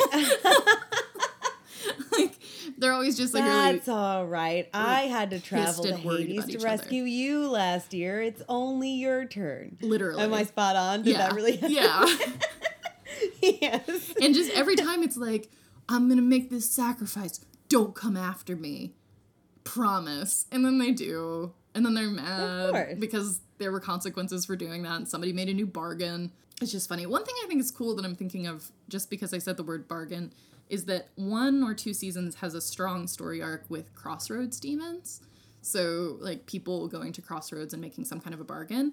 like they're always just like really that's all right. I had to travel to Hades to rescue you last year. It's only your turn. literally. Am I spot on? Did yeah. that really? yeah. yes. and just every time it's like i'm gonna make this sacrifice don't come after me promise and then they do and then they're mad because there were consequences for doing that and somebody made a new bargain it's just funny one thing i think is cool that i'm thinking of just because i said the word bargain is that one or two seasons has a strong story arc with crossroads demons. So like people going to crossroads and making some kind of a bargain.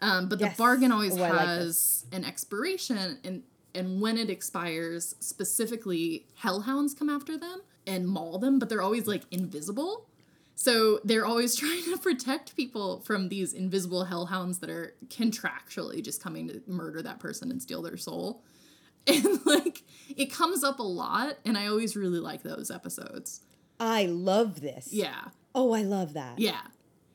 Um, but Yes. the bargain always Oh, I like has an expiration and and when it expires specifically hellhounds come after them and maul them but they're always like invisible. So they're always trying to protect people from these invisible hellhounds that are contractually just coming to murder that person and steal their soul and like it comes up a lot and i always really like those episodes I love this. yeah Oh, I love that. yeah.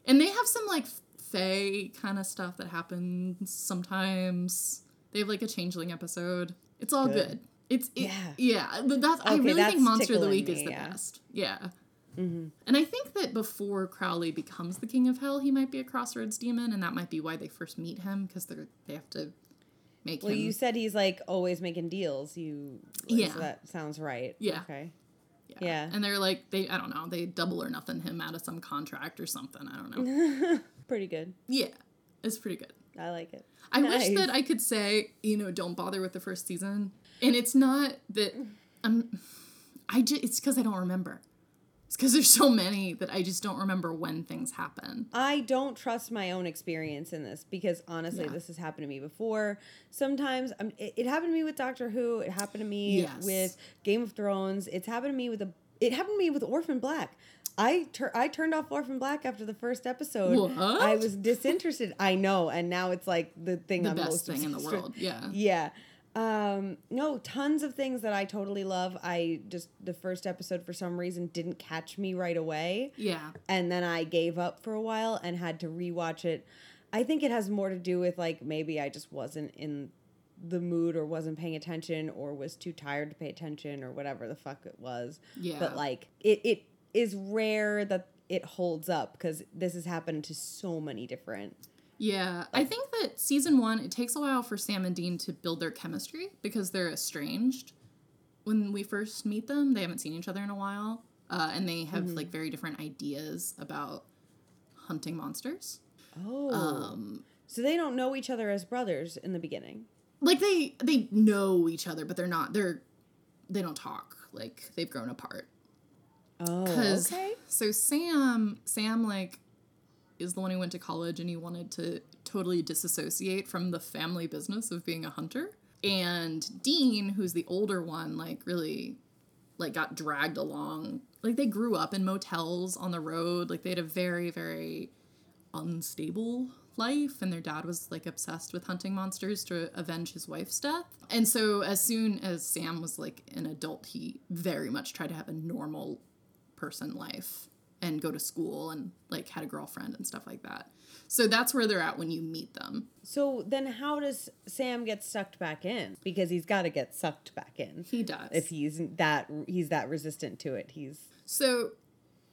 And they have some like fae kind of stuff that happens sometimes. They have like a changeling episode. It's all good. Good. It's it, Yeah. yeah. But that's I really that's think Monster of the Week is the yeah. best. Yeah. Mm-hmm. And I think that before Crowley becomes the king of hell, he might be a crossroads demon, and that might be why they first meet him because they're they have to make Well, him. you said he's like always making deals. You Yeah. So that sounds right. Yeah. Okay. yeah. yeah. and they're like they I don't know they double or nothing him out of some contract or something I don't know. Pretty good. Yeah. It's pretty good. I like it. I wish that I could say, you know, don't bother with the first season. And it's not that I'm I just it's because I don't remember. Because there's so many that I just don't remember when things happen. I don't trust my own experience in this because honestly, Yeah. this has happened to me before. Sometimes um, it, it happened to me with Doctor Who. It happened to me Yes. with Game of Thrones. It's happened to me with a. It happened to me with Orphan Black. I tur- I turned off Orphan Black after the first episode. What? I was disinterested. I know, and now it's like the thing The I'm best most thing in the world. Yeah. Yeah. Um, no, tons of things that I totally love. I just the first episode for some reason didn't catch me right away Yeah. and then I gave up for a while and had to rewatch it. I think it has more to do with like maybe I just wasn't in the mood or wasn't paying attention or was too tired to pay attention or whatever the fuck it was. Yeah. But like it it is rare that it holds up because this has happened to so many different. Yeah, I think that season one, it takes a while for Sam and Dean to build their chemistry because they're estranged. When we first meet them, they haven't seen each other in a while, uh, and they have like very different ideas about hunting monsters. Oh. Um, so they don't know each other as brothers in the beginning. like they they know each other, but they're not. They're they don't talk. Like they've grown apart. Oh. Okay. so Sam, Sam like is the one who went to college and he wanted to totally disassociate from the family business of being a hunter. And Dean, who's the older one, like really like got dragged along. Like they grew up in motels on the road. Like they had a very, very unstable life and their dad was like obsessed with hunting monsters to avenge his wife's death. And so as soon as Sam was like an adult, he very much tried to have a normal person life and go to school and like had a girlfriend and stuff like that. So that's where they're at when you meet them. So then how does Sam get sucked back in? Because he's got to get sucked back in. He does. if he's that he's that resistant to it he's So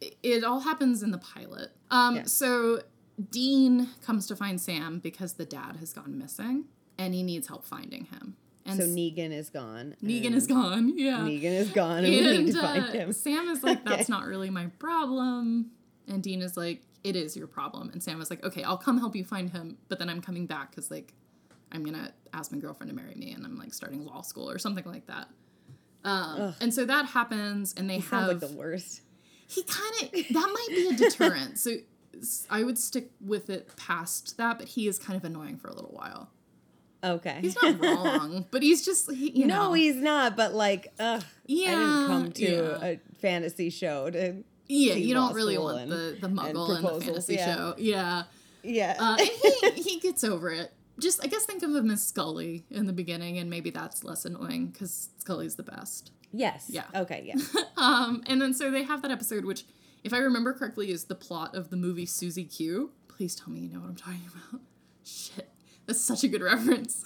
it- all happens in the pilot. Um, Yeah. So Dean comes to find Sam because the dad has gone missing and he needs help finding him. And so negan is gone Negan is gone. Yeah. negan is gone and, we need And to find uh, him Sam is like, that's Okay. not really my problem. And Dean is like, it is your problem. And Sam is like, okay, I'll come help you find him, but then I'm coming back because like I'm gonna ask my girlfriend to marry me and I'm like starting law school or something like that. Um, and so that happens, and they have like the worst he kind of that might be a deterrent. so I would stick with it past that, but he is kind of annoying for a little while. Okay He's not wrong, but he's just he, you no know he's not but like ugh, i didn't come to yeah. a fantasy show to yeah you don't really want and- the the muggle and, the fantasy yeah. show. Yeah, yeah uh, and he he gets over it. Just I guess think of him as Scully in the beginning, and maybe that's less annoying because Scully's the best. yes yeah. okay yeah Um, and then so they have that episode, which, if I remember correctly, is the plot of the movie Susie Q. Please tell me you know what I'm talking about. Shit, that's such a good reference.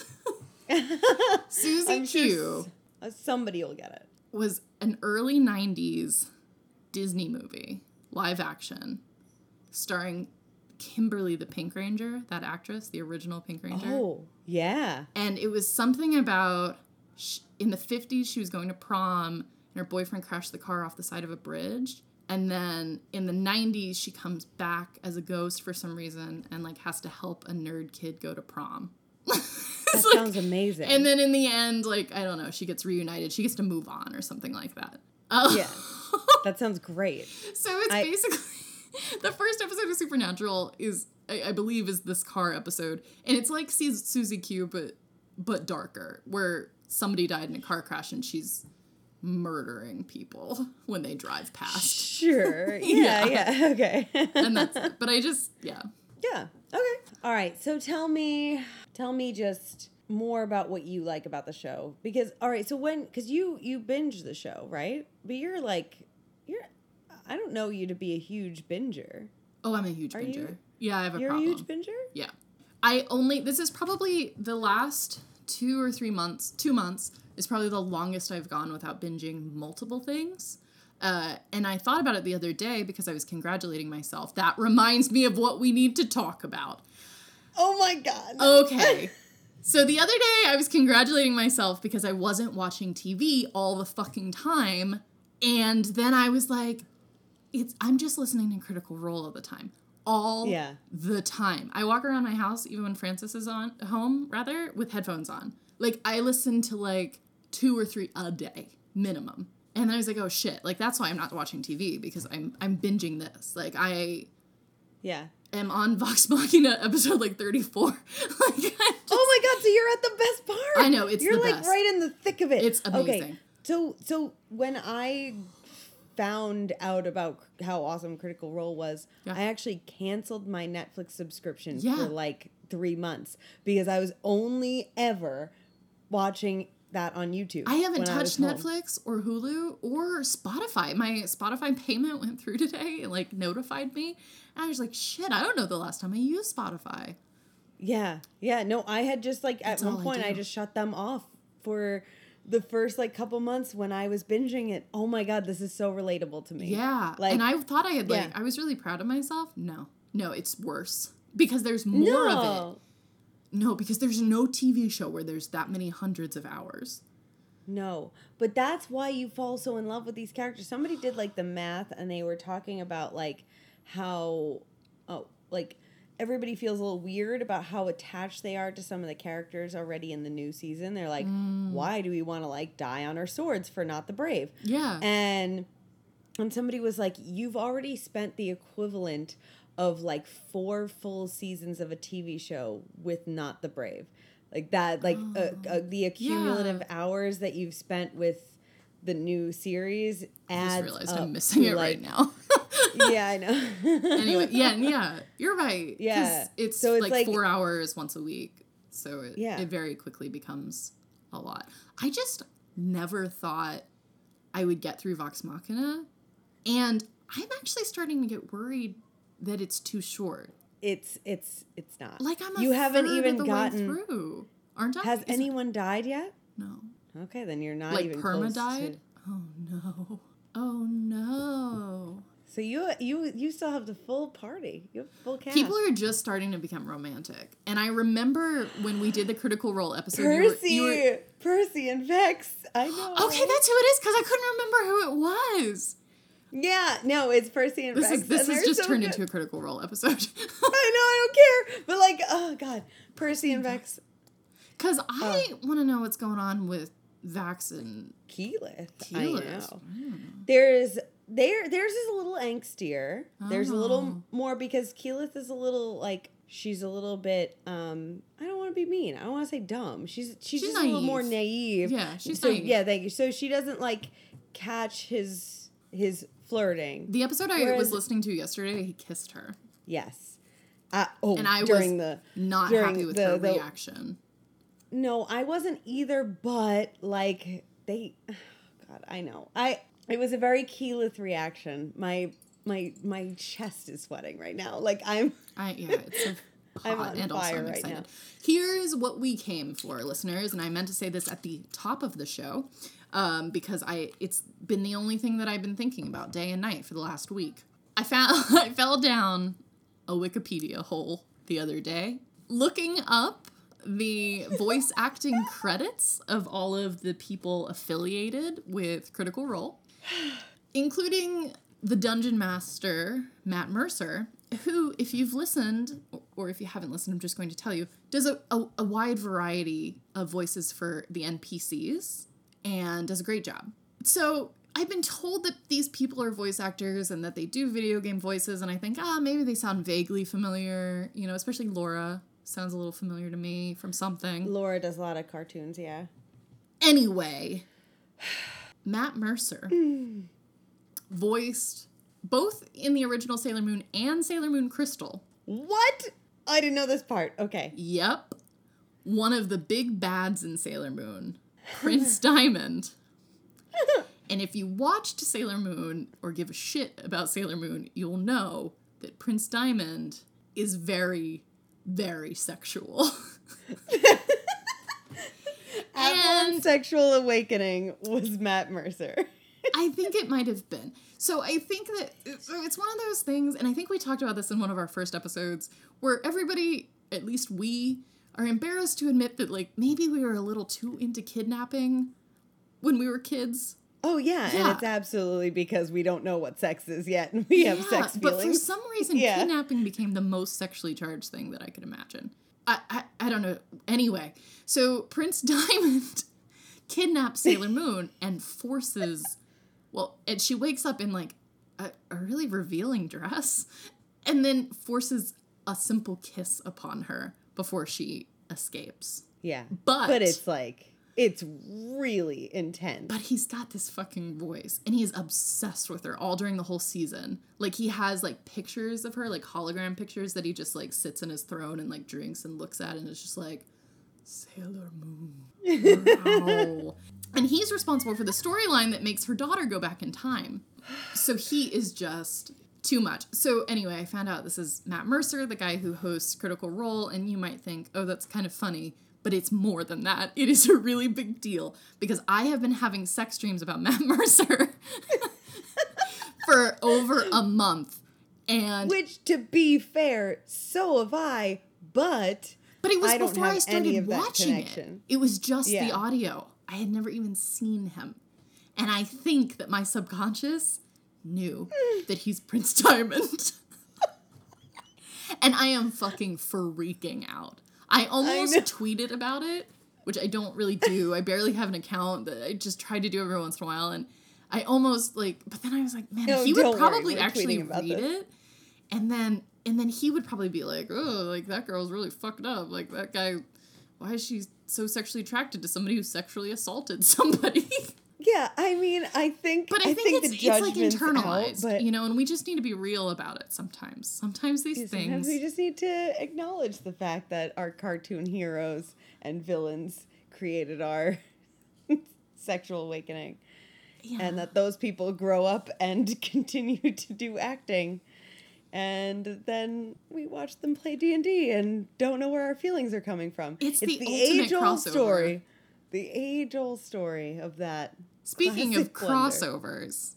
Susie i'm Q sure uh, somebody will get it. was an early '90s Disney movie, live action, starring Kimberly the Pink Ranger, that actress, the original Pink Ranger. Oh yeah. And it was something about sh- in the 50s she was going to prom and her boyfriend crashed the car off the side of a bridge and then in the 90s she comes back as a ghost for some reason and like has to help a nerd kid go to prom. That sounds amazing. and then in the end like i don't know she gets reunited. She gets to move on or something like that. Uh, yeah. That sounds great. So it's I- basically the first episode of Supernatural is I, I believe is this car episode, and it's like Su- Susie Q, but but darker, where somebody died in a car crash and she's murdering people when they drive past, sure yeah Yeah. yeah okay and that's it. But I just yeah. Yeah. Okay. All right. So tell me, tell me just more about what you like about the show because all right. So when because you you binge the show right, but you're like you're I don't know you to be a huge binger. Oh, I'm a huge Are binger. you- yeah, I have a You're problem. a huge binger. Yeah. I only this is probably the last two or three months, two months is probably the longest I've gone without binging multiple things. Uh, and I thought about it the other day because I was congratulating myself. That reminds me of what we need to talk about. Oh my god. Okay. so the other day I was congratulating myself because I wasn't watching TV all the fucking time. And then I was like, it's I'm just listening to Critical Role all the time. all Yeah. the time. I walk around my house even when Francis is on home, rather, with headphones on. Like I listen to like two or three a day minimum. And then I was like, oh shit, like that's why I'm not watching TV because I'm I'm binging this. Like I Yeah. am on Vox Machina episode like 34. like just, Oh my god, so you're at the best part. I know, it's You're like best. right in the thick of it. It's Okay. amazing. So so when I found out about how awesome Critical Role was, Yeah. I actually canceled my Netflix subscription Yeah. for like 3 months because I was only ever watching that on YouTube. I haven't touched home. Netflix or Hulu or Spotify. My Spotify payment went through today and like notified me. And I was like, shit, I don't know the last time I used Spotify. Yeah. Yeah, no, I had just like at That's one point I do. just shut them off for the first like couple months when I was binging it. Oh my god, this is so relatable to me. Yeah. Like and I thought I had like yeah. I was really proud of myself. No. No, it's worse. Because there's more of it. No. Because there's no TV show where there's that many hundreds of hours. No, but that's why you fall so in love with these characters. Somebody did like the math, and they were talking about like how, oh, like everybody feels a little weird about how attached they are to some of the characters already in the new season. They're like, mm. why do we want to like die on our swords for not the brave? Yeah. And and somebody was like, you've already spent the equivalent of like four full seasons of a TV show with not the brave. Like that, like uh, uh, the accumulative hours that you've spent with the new series I just realized I'm missing it right now. yeah, I know. anyway, yeah, yeah, you're right. Yeah. it's, So it's like, like- four hours once a week, so it, Yeah. it very quickly becomes a lot. I just never thought I would get through Vox Machina, and I'm actually starting to get worried that it's too short. it's it's it's not. Like I'm you haven't even gotten. through, aren't I? Has Is it- anyone died yet? no Okay, then you're not like even perma close died? To, Oh no! Oh no! so you you you still have the full party. You have full cast. People are just starting to become romantic. And I remember when we did the Critical Role episode. you were- Percy, you were- Percy and Vex. I know. okay, that's who it is because I couldn't remember who it was. Yeah, no, it's Percy and This Vex. is this has just so turned good. into a Critical Role episode. I know, I don't care, but like, oh god, Percy and Vex, Because I want to know what's going on with Vax and Keyleth. I Keyleth. know. There's there theirs is a little angstier. There's a Oh. little more because Keyleth is a little like she's a little bit um I don't want to be mean. I don't want to say dumb. She's she's, She's just a little more naive. naive. Yeah, she's so naive. yeah, thank you. So she doesn't like catch his his flirting. The episode I Whereas- was listening to yesterday, he kissed her. Yes. Uh, oh, And I during was the Not during happy with the- her the- reaction. No, I wasn't either, but like they God, I know. I it was a very Keyleth reaction. My my my chest is sweating right now. Like I'm I yeah, it's so I'm hot on and also fire I'm right excited. now. Here's what we came for, listeners, and I meant to say this at the top of the show, um, because I it's been the only thing that I've been thinking about day and night for the last week. I found I fell down a Wikipedia hole the other day, looking up the voice acting credits of all of the people affiliated with Critical Role including the dungeon master Matt Mercer, who, if you've listened or if you haven't listened, I'm just going to tell you, does a, a, a wide variety of voices for the NPCs and does a great job. So I've been told that these people are voice actors and that they do video game voices, and I think, ah, maybe they sound vaguely familiar, you know, especially Laura sounds a little familiar to me from something. Laura does a lot of cartoons, yeah. Anyway, Matt Mercer voiced both in the original Sailor Moon and Sailor Moon Crystal. What? I didn't know this part. Okay. Yep. One of the big bads in Sailor Moon, Prince Diamond. And if you watched Sailor Moon or give a shit about Sailor Moon, you'll know that Prince Diamond is very, very sexual. And- sexual awakening was Matt Mercer. I think it might have been. So I think that it's one of those things, and I think we talked about this in one of our first episodes, where everybody, at least we, are embarrassed to admit that like maybe we were a little too into kidnapping when we were kids. Oh yeah, yeah. and it's absolutely because we don't know what sex is yet, and we have sex feelings. but for some reason, Yeah. kidnapping became the most sexually charged thing that I could imagine. I, I, I don't know. Anyway, so Prince Diamond kidnaps Sailor Moon and forces, well, and she wakes up in like a, a really revealing dress and then forces a simple kiss upon her before she escapes. yeah, But, but it's like it's really intense. but he's got this fucking voice and he's obsessed with her all during the whole season. Like he has like pictures of her, like hologram pictures that he just like sits in his throne and like drinks and looks at and it's just like Sailor Moon. Wow. and he's responsible for the storyline that makes her daughter go back in time. So he is just too much. So anyway, I found out this is Matt Mercer, the guy who hosts Critical Role, and you might think, "Oh, that's kind of funny." But it's more than that. It is a really big deal because I have been having sex dreams about Matt Mercer for over a month. And Which, to be fair, so have I. But But it was I before I started watching it. connection. It was just the audio. I had never even seen him. And I think that my subconscious knew that he's Prince Diamond. and I am fucking freaking out. I almost know. tweeted about it, which I don't really do. I barely have an account that I just try to do every once in a while. And I almost like, but then I was like, man, No, he would worry, probably actually read this. it and then and then he would probably be like oh like that girl's really fucked up like that guy why is she so sexually attracted to somebody who sexually assaulted somebody yeah, I mean, I think but i, think, the it's, it's like internalized out, but you know and we just need to be real about it sometimes sometimes these Sometimes things we just need to acknowledge the fact that our cartoon heroes and villains created our sexual awakening. yeah. and that those people grow up and continue to do acting and then we watch them play d&d and don't know where our feelings are coming from It's the ultimate age-old crossover. story the age-old story of that speaking of crossovers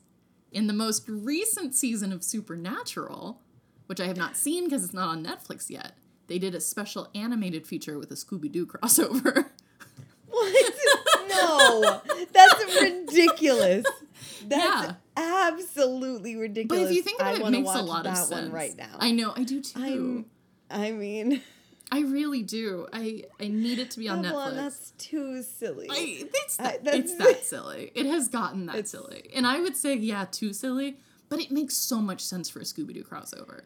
in the most recent season of supernatural which i have not seen because it's not on netflix yet they did a special animated feature with a scooby-doo crossover what no that's ridiculous that's Yeah. absolutely ridiculous. But if you think about I it, it makes a lot of that sense. one right now I know, I do too. I'm, i mean I really do. I I need it to be on Avalon, Netflix. that's too silly I, it's, I- that, that's- it's that silly. It has gotten that It's- silly. And I would say, yeah, too silly, but it makes so much sense for a Scooby Doo crossover.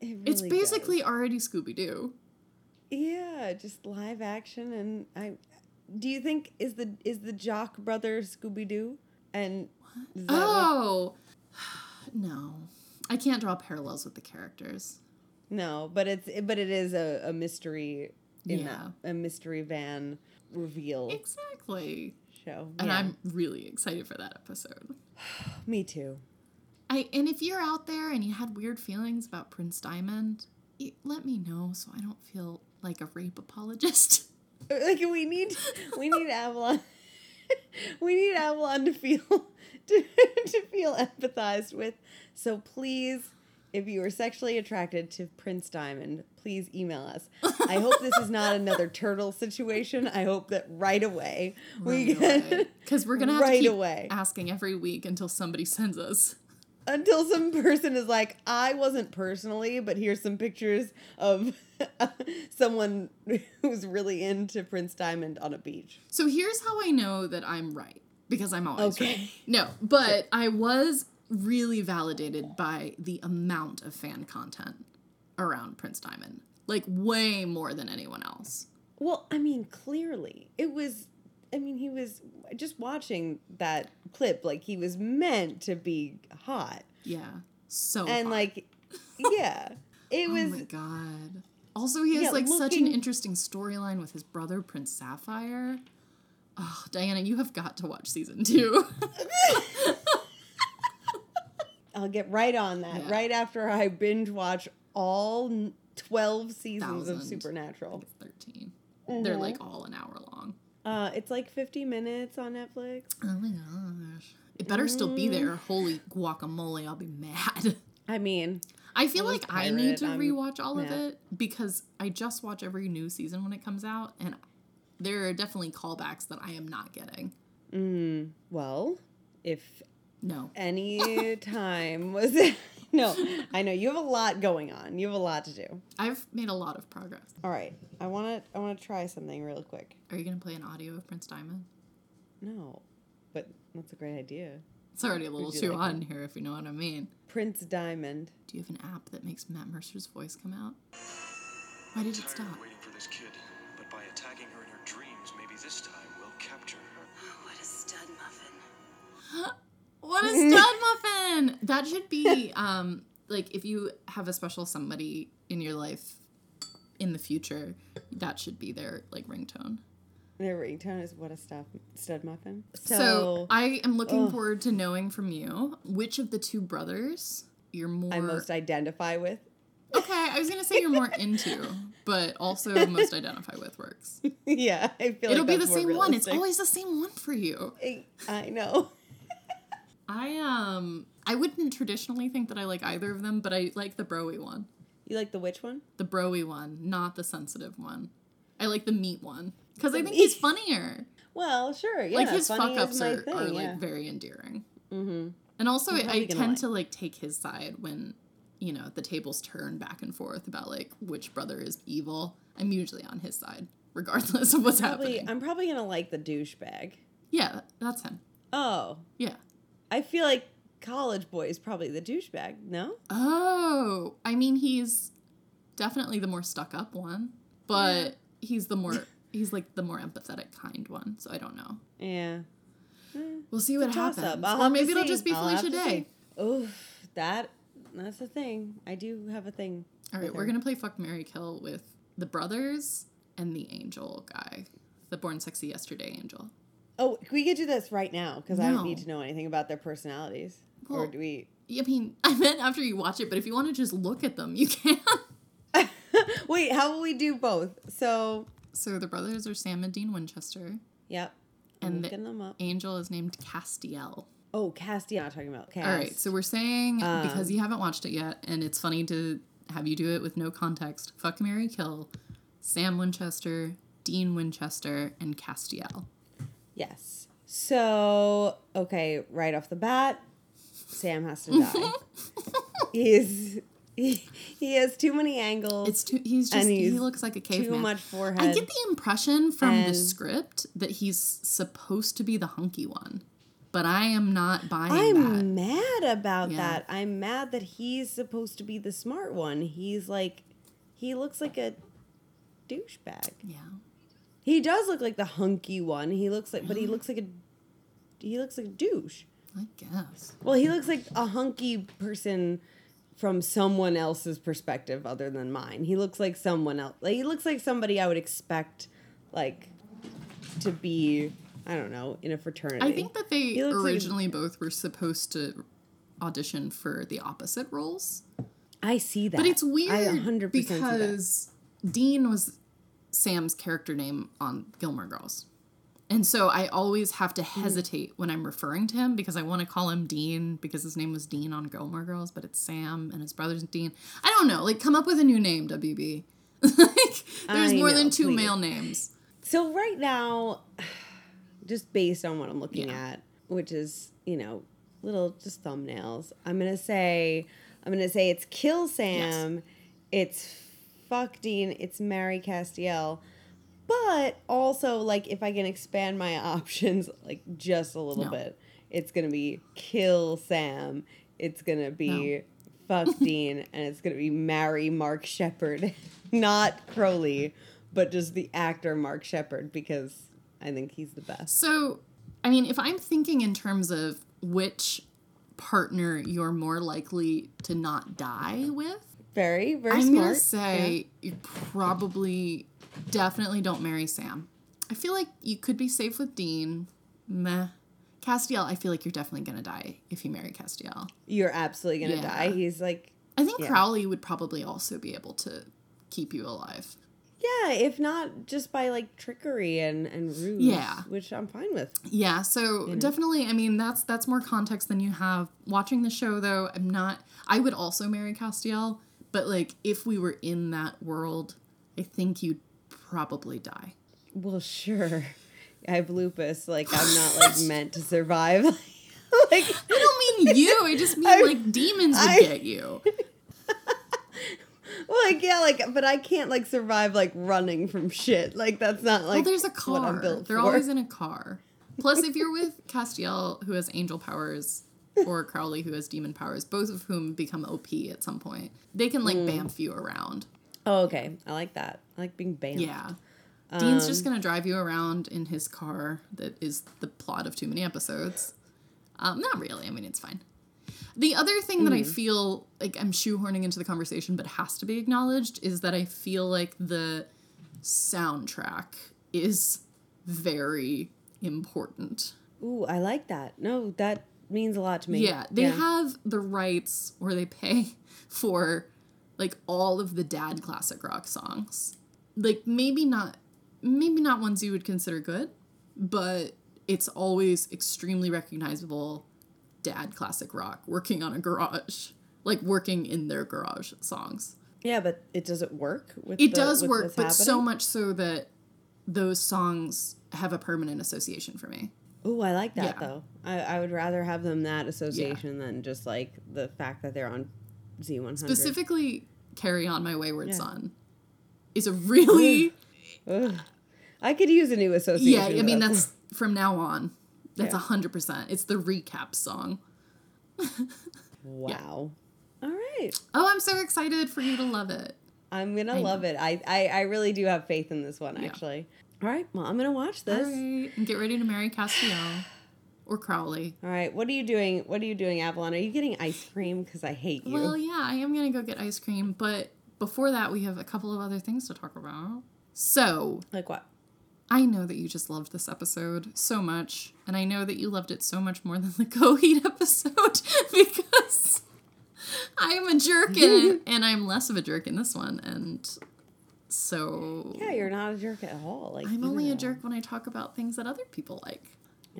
It it's really does. basically already Scooby Doo. Yeah, just live action and I do you think is the is the Jock brother Scooby Doo? And that what- Oh, no. I can't draw parallels with the characters. No, but it's but it is a, a mystery in Yeah. that a mystery van reveal Exactly. show. And Yeah. I'm really excited for that episode. me too. I and if you're out there and you had weird feelings about Prince Diamond, let me know so I don't feel like a rape apologist. Like we need we need Avalon we need Avalon to feel to, to feel empathized with. So please if you are sexually attracted to Prince Diamond, please email us. I hope this is not another turtle situation. I hope that right away we get because we're gonna have right to keep away. asking every week until somebody sends us. until some person is like, I wasn't personally, but here's some pictures of someone who's really into Prince Diamond on a beach. So here's how I know that I'm right because I'm always Okay. right. No, but I was really validated by the amount of fan content around Prince Diamond, like way more than anyone else. Well, I mean, clearly it was. I mean, he was just watching that clip. Like he was meant to be hot, Yeah, so and hot. like, yeah, it oh was. Oh my god. Also, he has Yeah, like such an interesting storyline with his brother Prince Sapphire. Oh, Diana, you have got to watch season two. I'll get right on that. Yeah. Right after I binge watch all twelve seasons of Thousand. Supernatural. it's 13. Mm-hmm. They're like all an hour long. Uh, it's like fifty minutes on Netflix. Oh my gosh. It better still Mm. be there. Holy guacamole, I'll be mad. I mean, I feel like just I need to I'm- rewatch all of it because I just watch every new season when it comes out, and there are definitely callbacks that I am not getting. mm, well, if No. any time was it? no, I know you have a lot going on. You have a lot to do. I've made a lot of progress. All right, I want to I want to try something real quick. Are you gonna play an audio of Prince Diamond? No, but that's a great idea. It's already a little too like on here, if you know what I mean. Prince Diamond. Do you have an app that makes Matt Mercer's voice come out? Why did it Tired stop? of waiting for this kid, but by attacking her in her dreams, maybe this time we'll capture her. What a stud muffin. What a stud muffin! That should be um like if you have a special somebody in your life in the future, that should be their like ringtone. Their ringtone is what a stuff stud muffin. So, I am looking Ugh. forward to knowing from you which of the two brothers you're more I most identify with. Okay, I was gonna say you're more into, but also most identify with works. yeah, I feel It'll like be the same one. It's always the same one for you. I, I know. I um I wouldn't traditionally think that I like either of them, but I like the broy one. You like the which one? The broy one, not the sensitive one. I like the meat one. Because I think he's funnier. Well, sure. Yeah, like his fuck ups are, thing, are yeah. like very endearing. mm-hmm. And also I, I tend like- to like take his side when, you know, the tables turn back and forth about like which brother is evil. I'm usually on his side, regardless of what's Probably, happening. I'm probably gonna like the douchebag. Yeah, that's him. Oh, Yeah. I feel like college boy is probably the douchebag. No, Oh, I mean, he's definitely the more stuck up one, but he's the more he's like the more empathetic kind one. So I don't know. yeah. We'll see what happens. or maybe it'll see. just be I'll Felicia. Day. Oof, that that's a thing. I do have a thing. All right, we're gonna play Fuck Marry Kill with the brothers and the angel guy, the Born Sexy Yesterday angel. Oh, we could do this right now because I don't need to know anything about their personalities. or Well- do we? I mean, I meant after you watch it, but if you want to just look at them, you can. Wait, how will we do both? So, So the brothers are Sam and Dean Winchester. yep. I'm And the-. Angel is named Castiel. Oh, Castiel. I'm talking about Cass. All right, so we're saying Um, because you haven't watched it yet, and it's funny to have you do it with no context. Fuck Marry Kill, Sam Winchester, Dean Winchester, and Castiel. Yes. So, okay, right off the bat, Sam has to die. He's he, he has too many angles. It's too. He's just. And he looks like a caveman. too much forehead. I get the impression from the script that he's supposed to be the hunky one, but I am not buying I'm that. mad about Yeah. that. I'm mad that he's supposed to be the smart one. He's like, he looks like a douchebag. Yeah. He does look like the hunky one. He looks like, but he looks like a, he looks like a douche. I guess. Well, he looks like a hunky person from someone else's perspective other than mine. He looks like someone else. Like, he looks like somebody I would expect, like, to be. I don't know in a fraternity. I think that they He looks like a- originally both were supposed to audition for the opposite roles. I see that, But it's weird I 100% see that. because Dean was Sam's character name on Gilmore Girls. And so I always have to Mm-hmm. hesitate when I'm referring to him because I want to call him Dean because his name was Dean on Gilmore Girls, but it's Sam and his brother's Dean. I don't know. Like, come up with a new name, WB. like, there's I more know, than two please. male names. So right now, just based on what I'm looking Yeah. at, which is you know little just thumbnails, I'm gonna say I'm gonna say it's kill Sam, it's fuck Dean, it's marry Castiel, but also like if I can expand my options like just a little No. bit, it's gonna be kill Sam, it's gonna be. Fuck Dean, and it's gonna be marry Mark Sheppard, not Crowley, but just the actor Mark Sheppard because I think he's the best. So, I mean, if I'm thinking in terms of which partner you're more likely to not die with, Very, very I'm smart. gonna say you probably definitely don't marry Sam. I feel like you could be safe with Dean. Meh. Castiel, I feel like you're definitely gonna die if you marry Castiel. you're absolutely gonna Yeah. die. He's like, I think Yeah. Crowley would probably also be able to keep you alive. yeah, if not just by like trickery and and ruse. Yeah. which I'm fine with. Yeah, so definitely, I mean, that's that's more context than you have watching the show. Though I'm not, I would also marry Castiel, but like if we were in that world, I think you'd probably die. Well, sure. I have lupus. Like I'm not like meant to survive. like I don't mean you. I just mean I- like demons would I- get you. well, like yeah, like but I can't like survive like running from shit. Like that's not like Well, there's a car. They're for. always in a car. Plus, if you're with Castiel, who has angel powers, or Crowley, who has demon powers, both of whom become OP at some point, they can Mm. like bamf you around. Oh, okay. I like that. I like being banned. Yeah. Dean's Um, just gonna drive you around in his car that is the plot of too many episodes. Um, not really. I mean, it's fine. The other thing that I Mm. feel like I'm shoehorning into the conversation, but has to be acknowledged, is that I feel like the soundtrack is very important. Ooh, I like that. No, that means a lot to me. Yeah, they have the rights or they pay for like all of the dad classic rock songs. Like maybe not maybe not ones you would consider good, but it's always extremely recognizable dad classic rock working on a garage, like working in their garage songs. Yeah, but it doesn't work with It the- does work, but so much so that those songs have a permanent association for me. Ooh, I like that Yeah. though. I, I would rather have them that association than just like the fact that they're on Z100. Specifically, Carry On My Wayward Yeah. Son is a really Ugh. I could use a new association. Yeah. I mean though. that's from now on. That's a Yeah. hundred percent. It's the recap song. wow. All right. Oh, I'm so excited for you to love it. I'm gonna love know. it. I, I I really do have faith in this one Yeah. actually. All right, well I'm gonna watch this. All right, and get ready to marry Castiel or Crowley. All right, what are you doing? What are you doing, Avalon? Are you getting ice cream? Because I hate you. Well, yeah, I am gonna go get ice cream, but before that, we have a couple of other things to talk about. So, like what? I know that you just loved this episode so much, and I know that you loved it so much more than the Coheed episode because I am a jerk in it, and I'm less of a jerk in this one, and so Yeah, you're not a jerk at all. Like I'm only a jerk when I talk about things that other people like.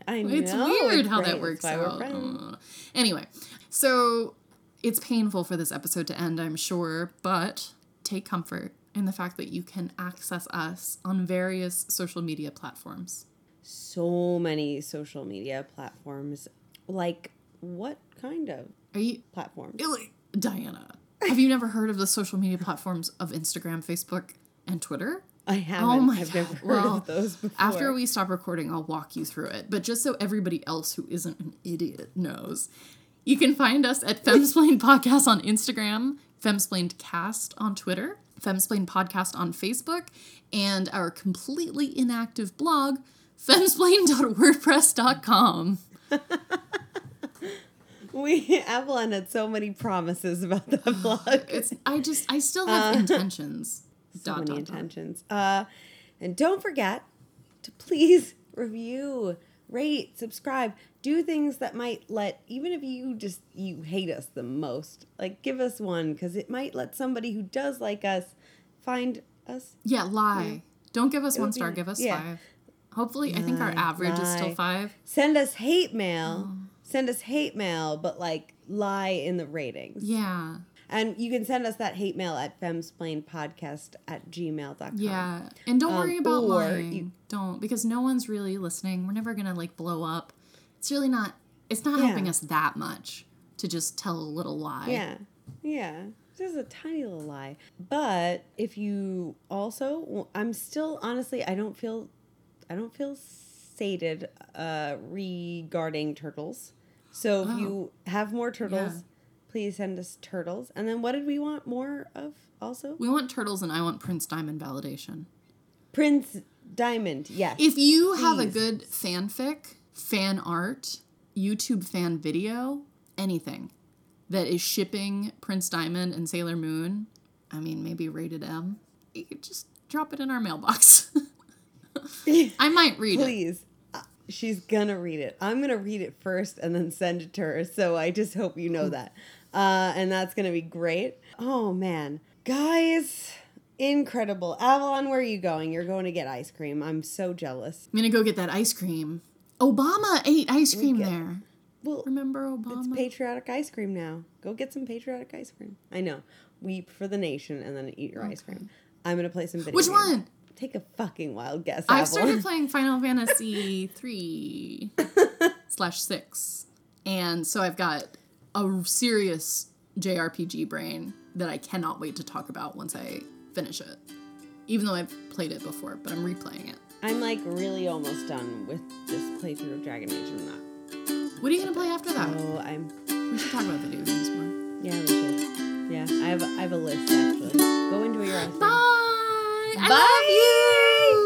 I know. It's weird it's how great. that works That's why we're out. Uh, Anyway, so it's painful for this episode to end, I'm sure, but take comfort in the fact that you can access us on various social media platforms. So many social media platforms. Like what kind of Are you platforms? Diana? Have you never heard of the social media platforms of Instagram, Facebook, and Twitter? I oh haven't. Oh my I've God. never heard Well, of those before. After we stop recording, I'll walk you through it. But just so everybody else who isn't an idiot knows, you can find us at Femsplain Podcast on Instagram, Femsplained Cast on Twitter, Femsplain Podcast on Facebook, and our completely inactive blog, femsplain.wordpress.com. we Avalon had so many promises about that vlog. It's I just I still have uh, intentions. So Dot, many dot, dot. intentions. Uh, and don't forget to please review, rate, subscribe, do things that might let even if you just you hate us the most, like give us one because it might let somebody who does like us find us. Yeah, lie. Don't give us It one would be star, give us Yeah. five. Hopefully, I think our Lie, average is still five. Send us hate mail. Send us hate mail, but like lie in the ratings. Yeah. And you can send us that hate mail at femsplainpodcast at gmail.com. Yeah, and don't Um, worry about lying. you- don't because no one's really listening. We're never gonna like blow up. It's really not. It's not Yeah. helping us that much to just tell a little lie. Yeah. Yeah. Just a tiny little lie. But if you also, I'm still honestly, I don't feel, I don't feel sated uh, regarding turtles. So if Oh. you have more turtles, Yeah. Please send us turtles. And then what did we want more of also? We want turtles, and I want Prince Diamond validation. Prince Diamond. Yes. If you have a good fanfic, fan art, YouTube fan video, anything that is shipping Prince Diamond and Sailor Moon, I mean, maybe rated M, you could just drop it in our mailbox. I might read it. please. Uh, She's gonna read it. I'm gonna read it first and then send it to her. So I just hope you know that. Uh, and that's gonna be great. Oh man, guys, incredible. Avalon, where are you going? You're going to get ice cream. I'm so jealous. I'm gonna go get that ice cream. Obama ate ice cream get- there. Well, Remember Obama? it's patriotic ice cream now. Go get some patriotic ice cream. I know. Weep for the nation and then eat your ice cream. I'm gonna play some video. Which games. one? Take a fucking wild guess. I've Avalon. started playing Final Fantasy three slash six. And so I've got a serious JRPG brain that I cannot wait to talk about once I finish it. Even though I've played it before, but I'm replaying it. I'm like really almost done with this playthrough of Dragon Age. I'm not. What are you gonna play after that? Oh, I'm. We should talk about video games more. Yeah, we should. Yeah, I have. I have a list actually. Go enjoy your cream. Bye. I Bye.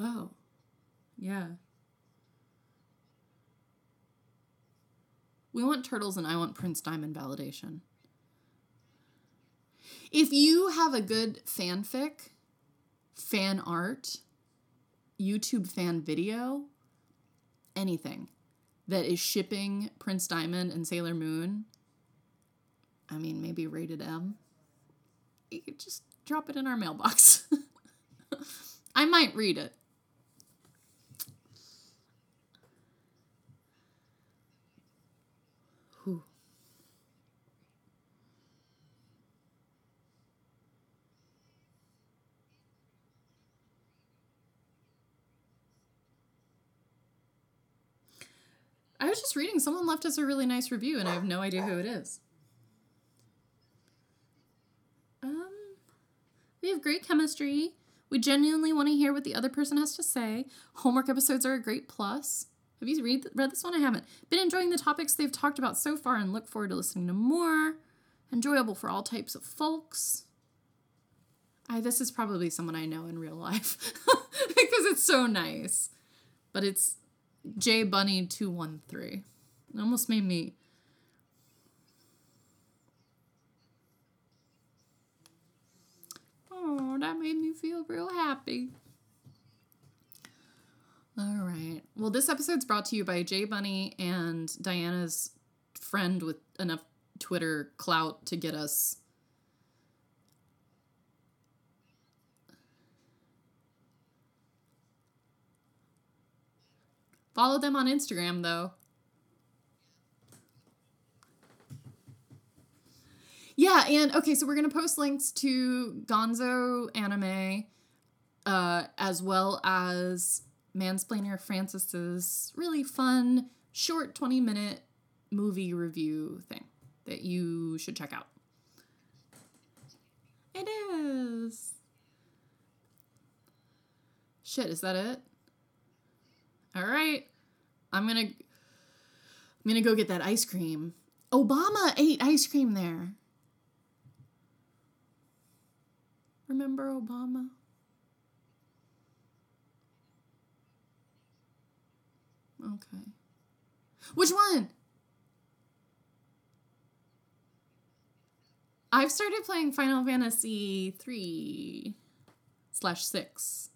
Oh, yeah. We want turtles and I want Prince Diamond validation. If you have a good fanfic, fan art, YouTube fan video, anything that is shipping Prince Diamond and Sailor Moon, I mean, maybe rated M, you could just drop it in our mailbox. I might read it. I was just reading, someone left us a really nice review, and I have no idea who it is. Um, we have great chemistry. We genuinely want to hear what the other person has to say. Homework episodes are a great plus. Have you read read this one? I haven't. Been enjoying the topics they've talked about so far and look forward to listening to more. Enjoyable for all types of folks. I this is probably someone I know in real life because it's so nice. But it's J Bunny 213. It almost made me Oh, that made me feel real happy. All right. Well, this episode's brought to you by Jay Bunny and Diana's friend with enough Twitter clout to get us. Follow them on Instagram, though. Yeah, and okay, so we're gonna post links to Gonzo anime, uh, as well as Mansplainer Francis's really fun, short 20 minute movie review thing that you should check out. It is. Shit, is that it? All right. I'm to I'm to go get that ice cream. Obama ate ice cream there. Remember Obama? Okay. Which one? I've started playing Final Fantasy 3 slash 6.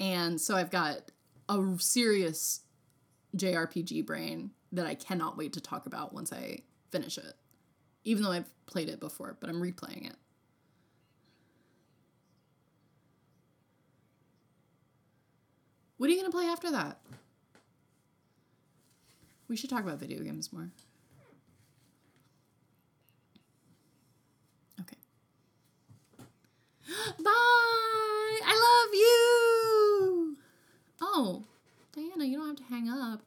And so I've got a serious JRPG brain that I cannot wait to talk about once I finish it. Even though I've played it before, but I'm replaying it. What are you going to play after that? We should talk about video games more. Okay. Bye! I love you! Oh. Diana, you don't have to hang up.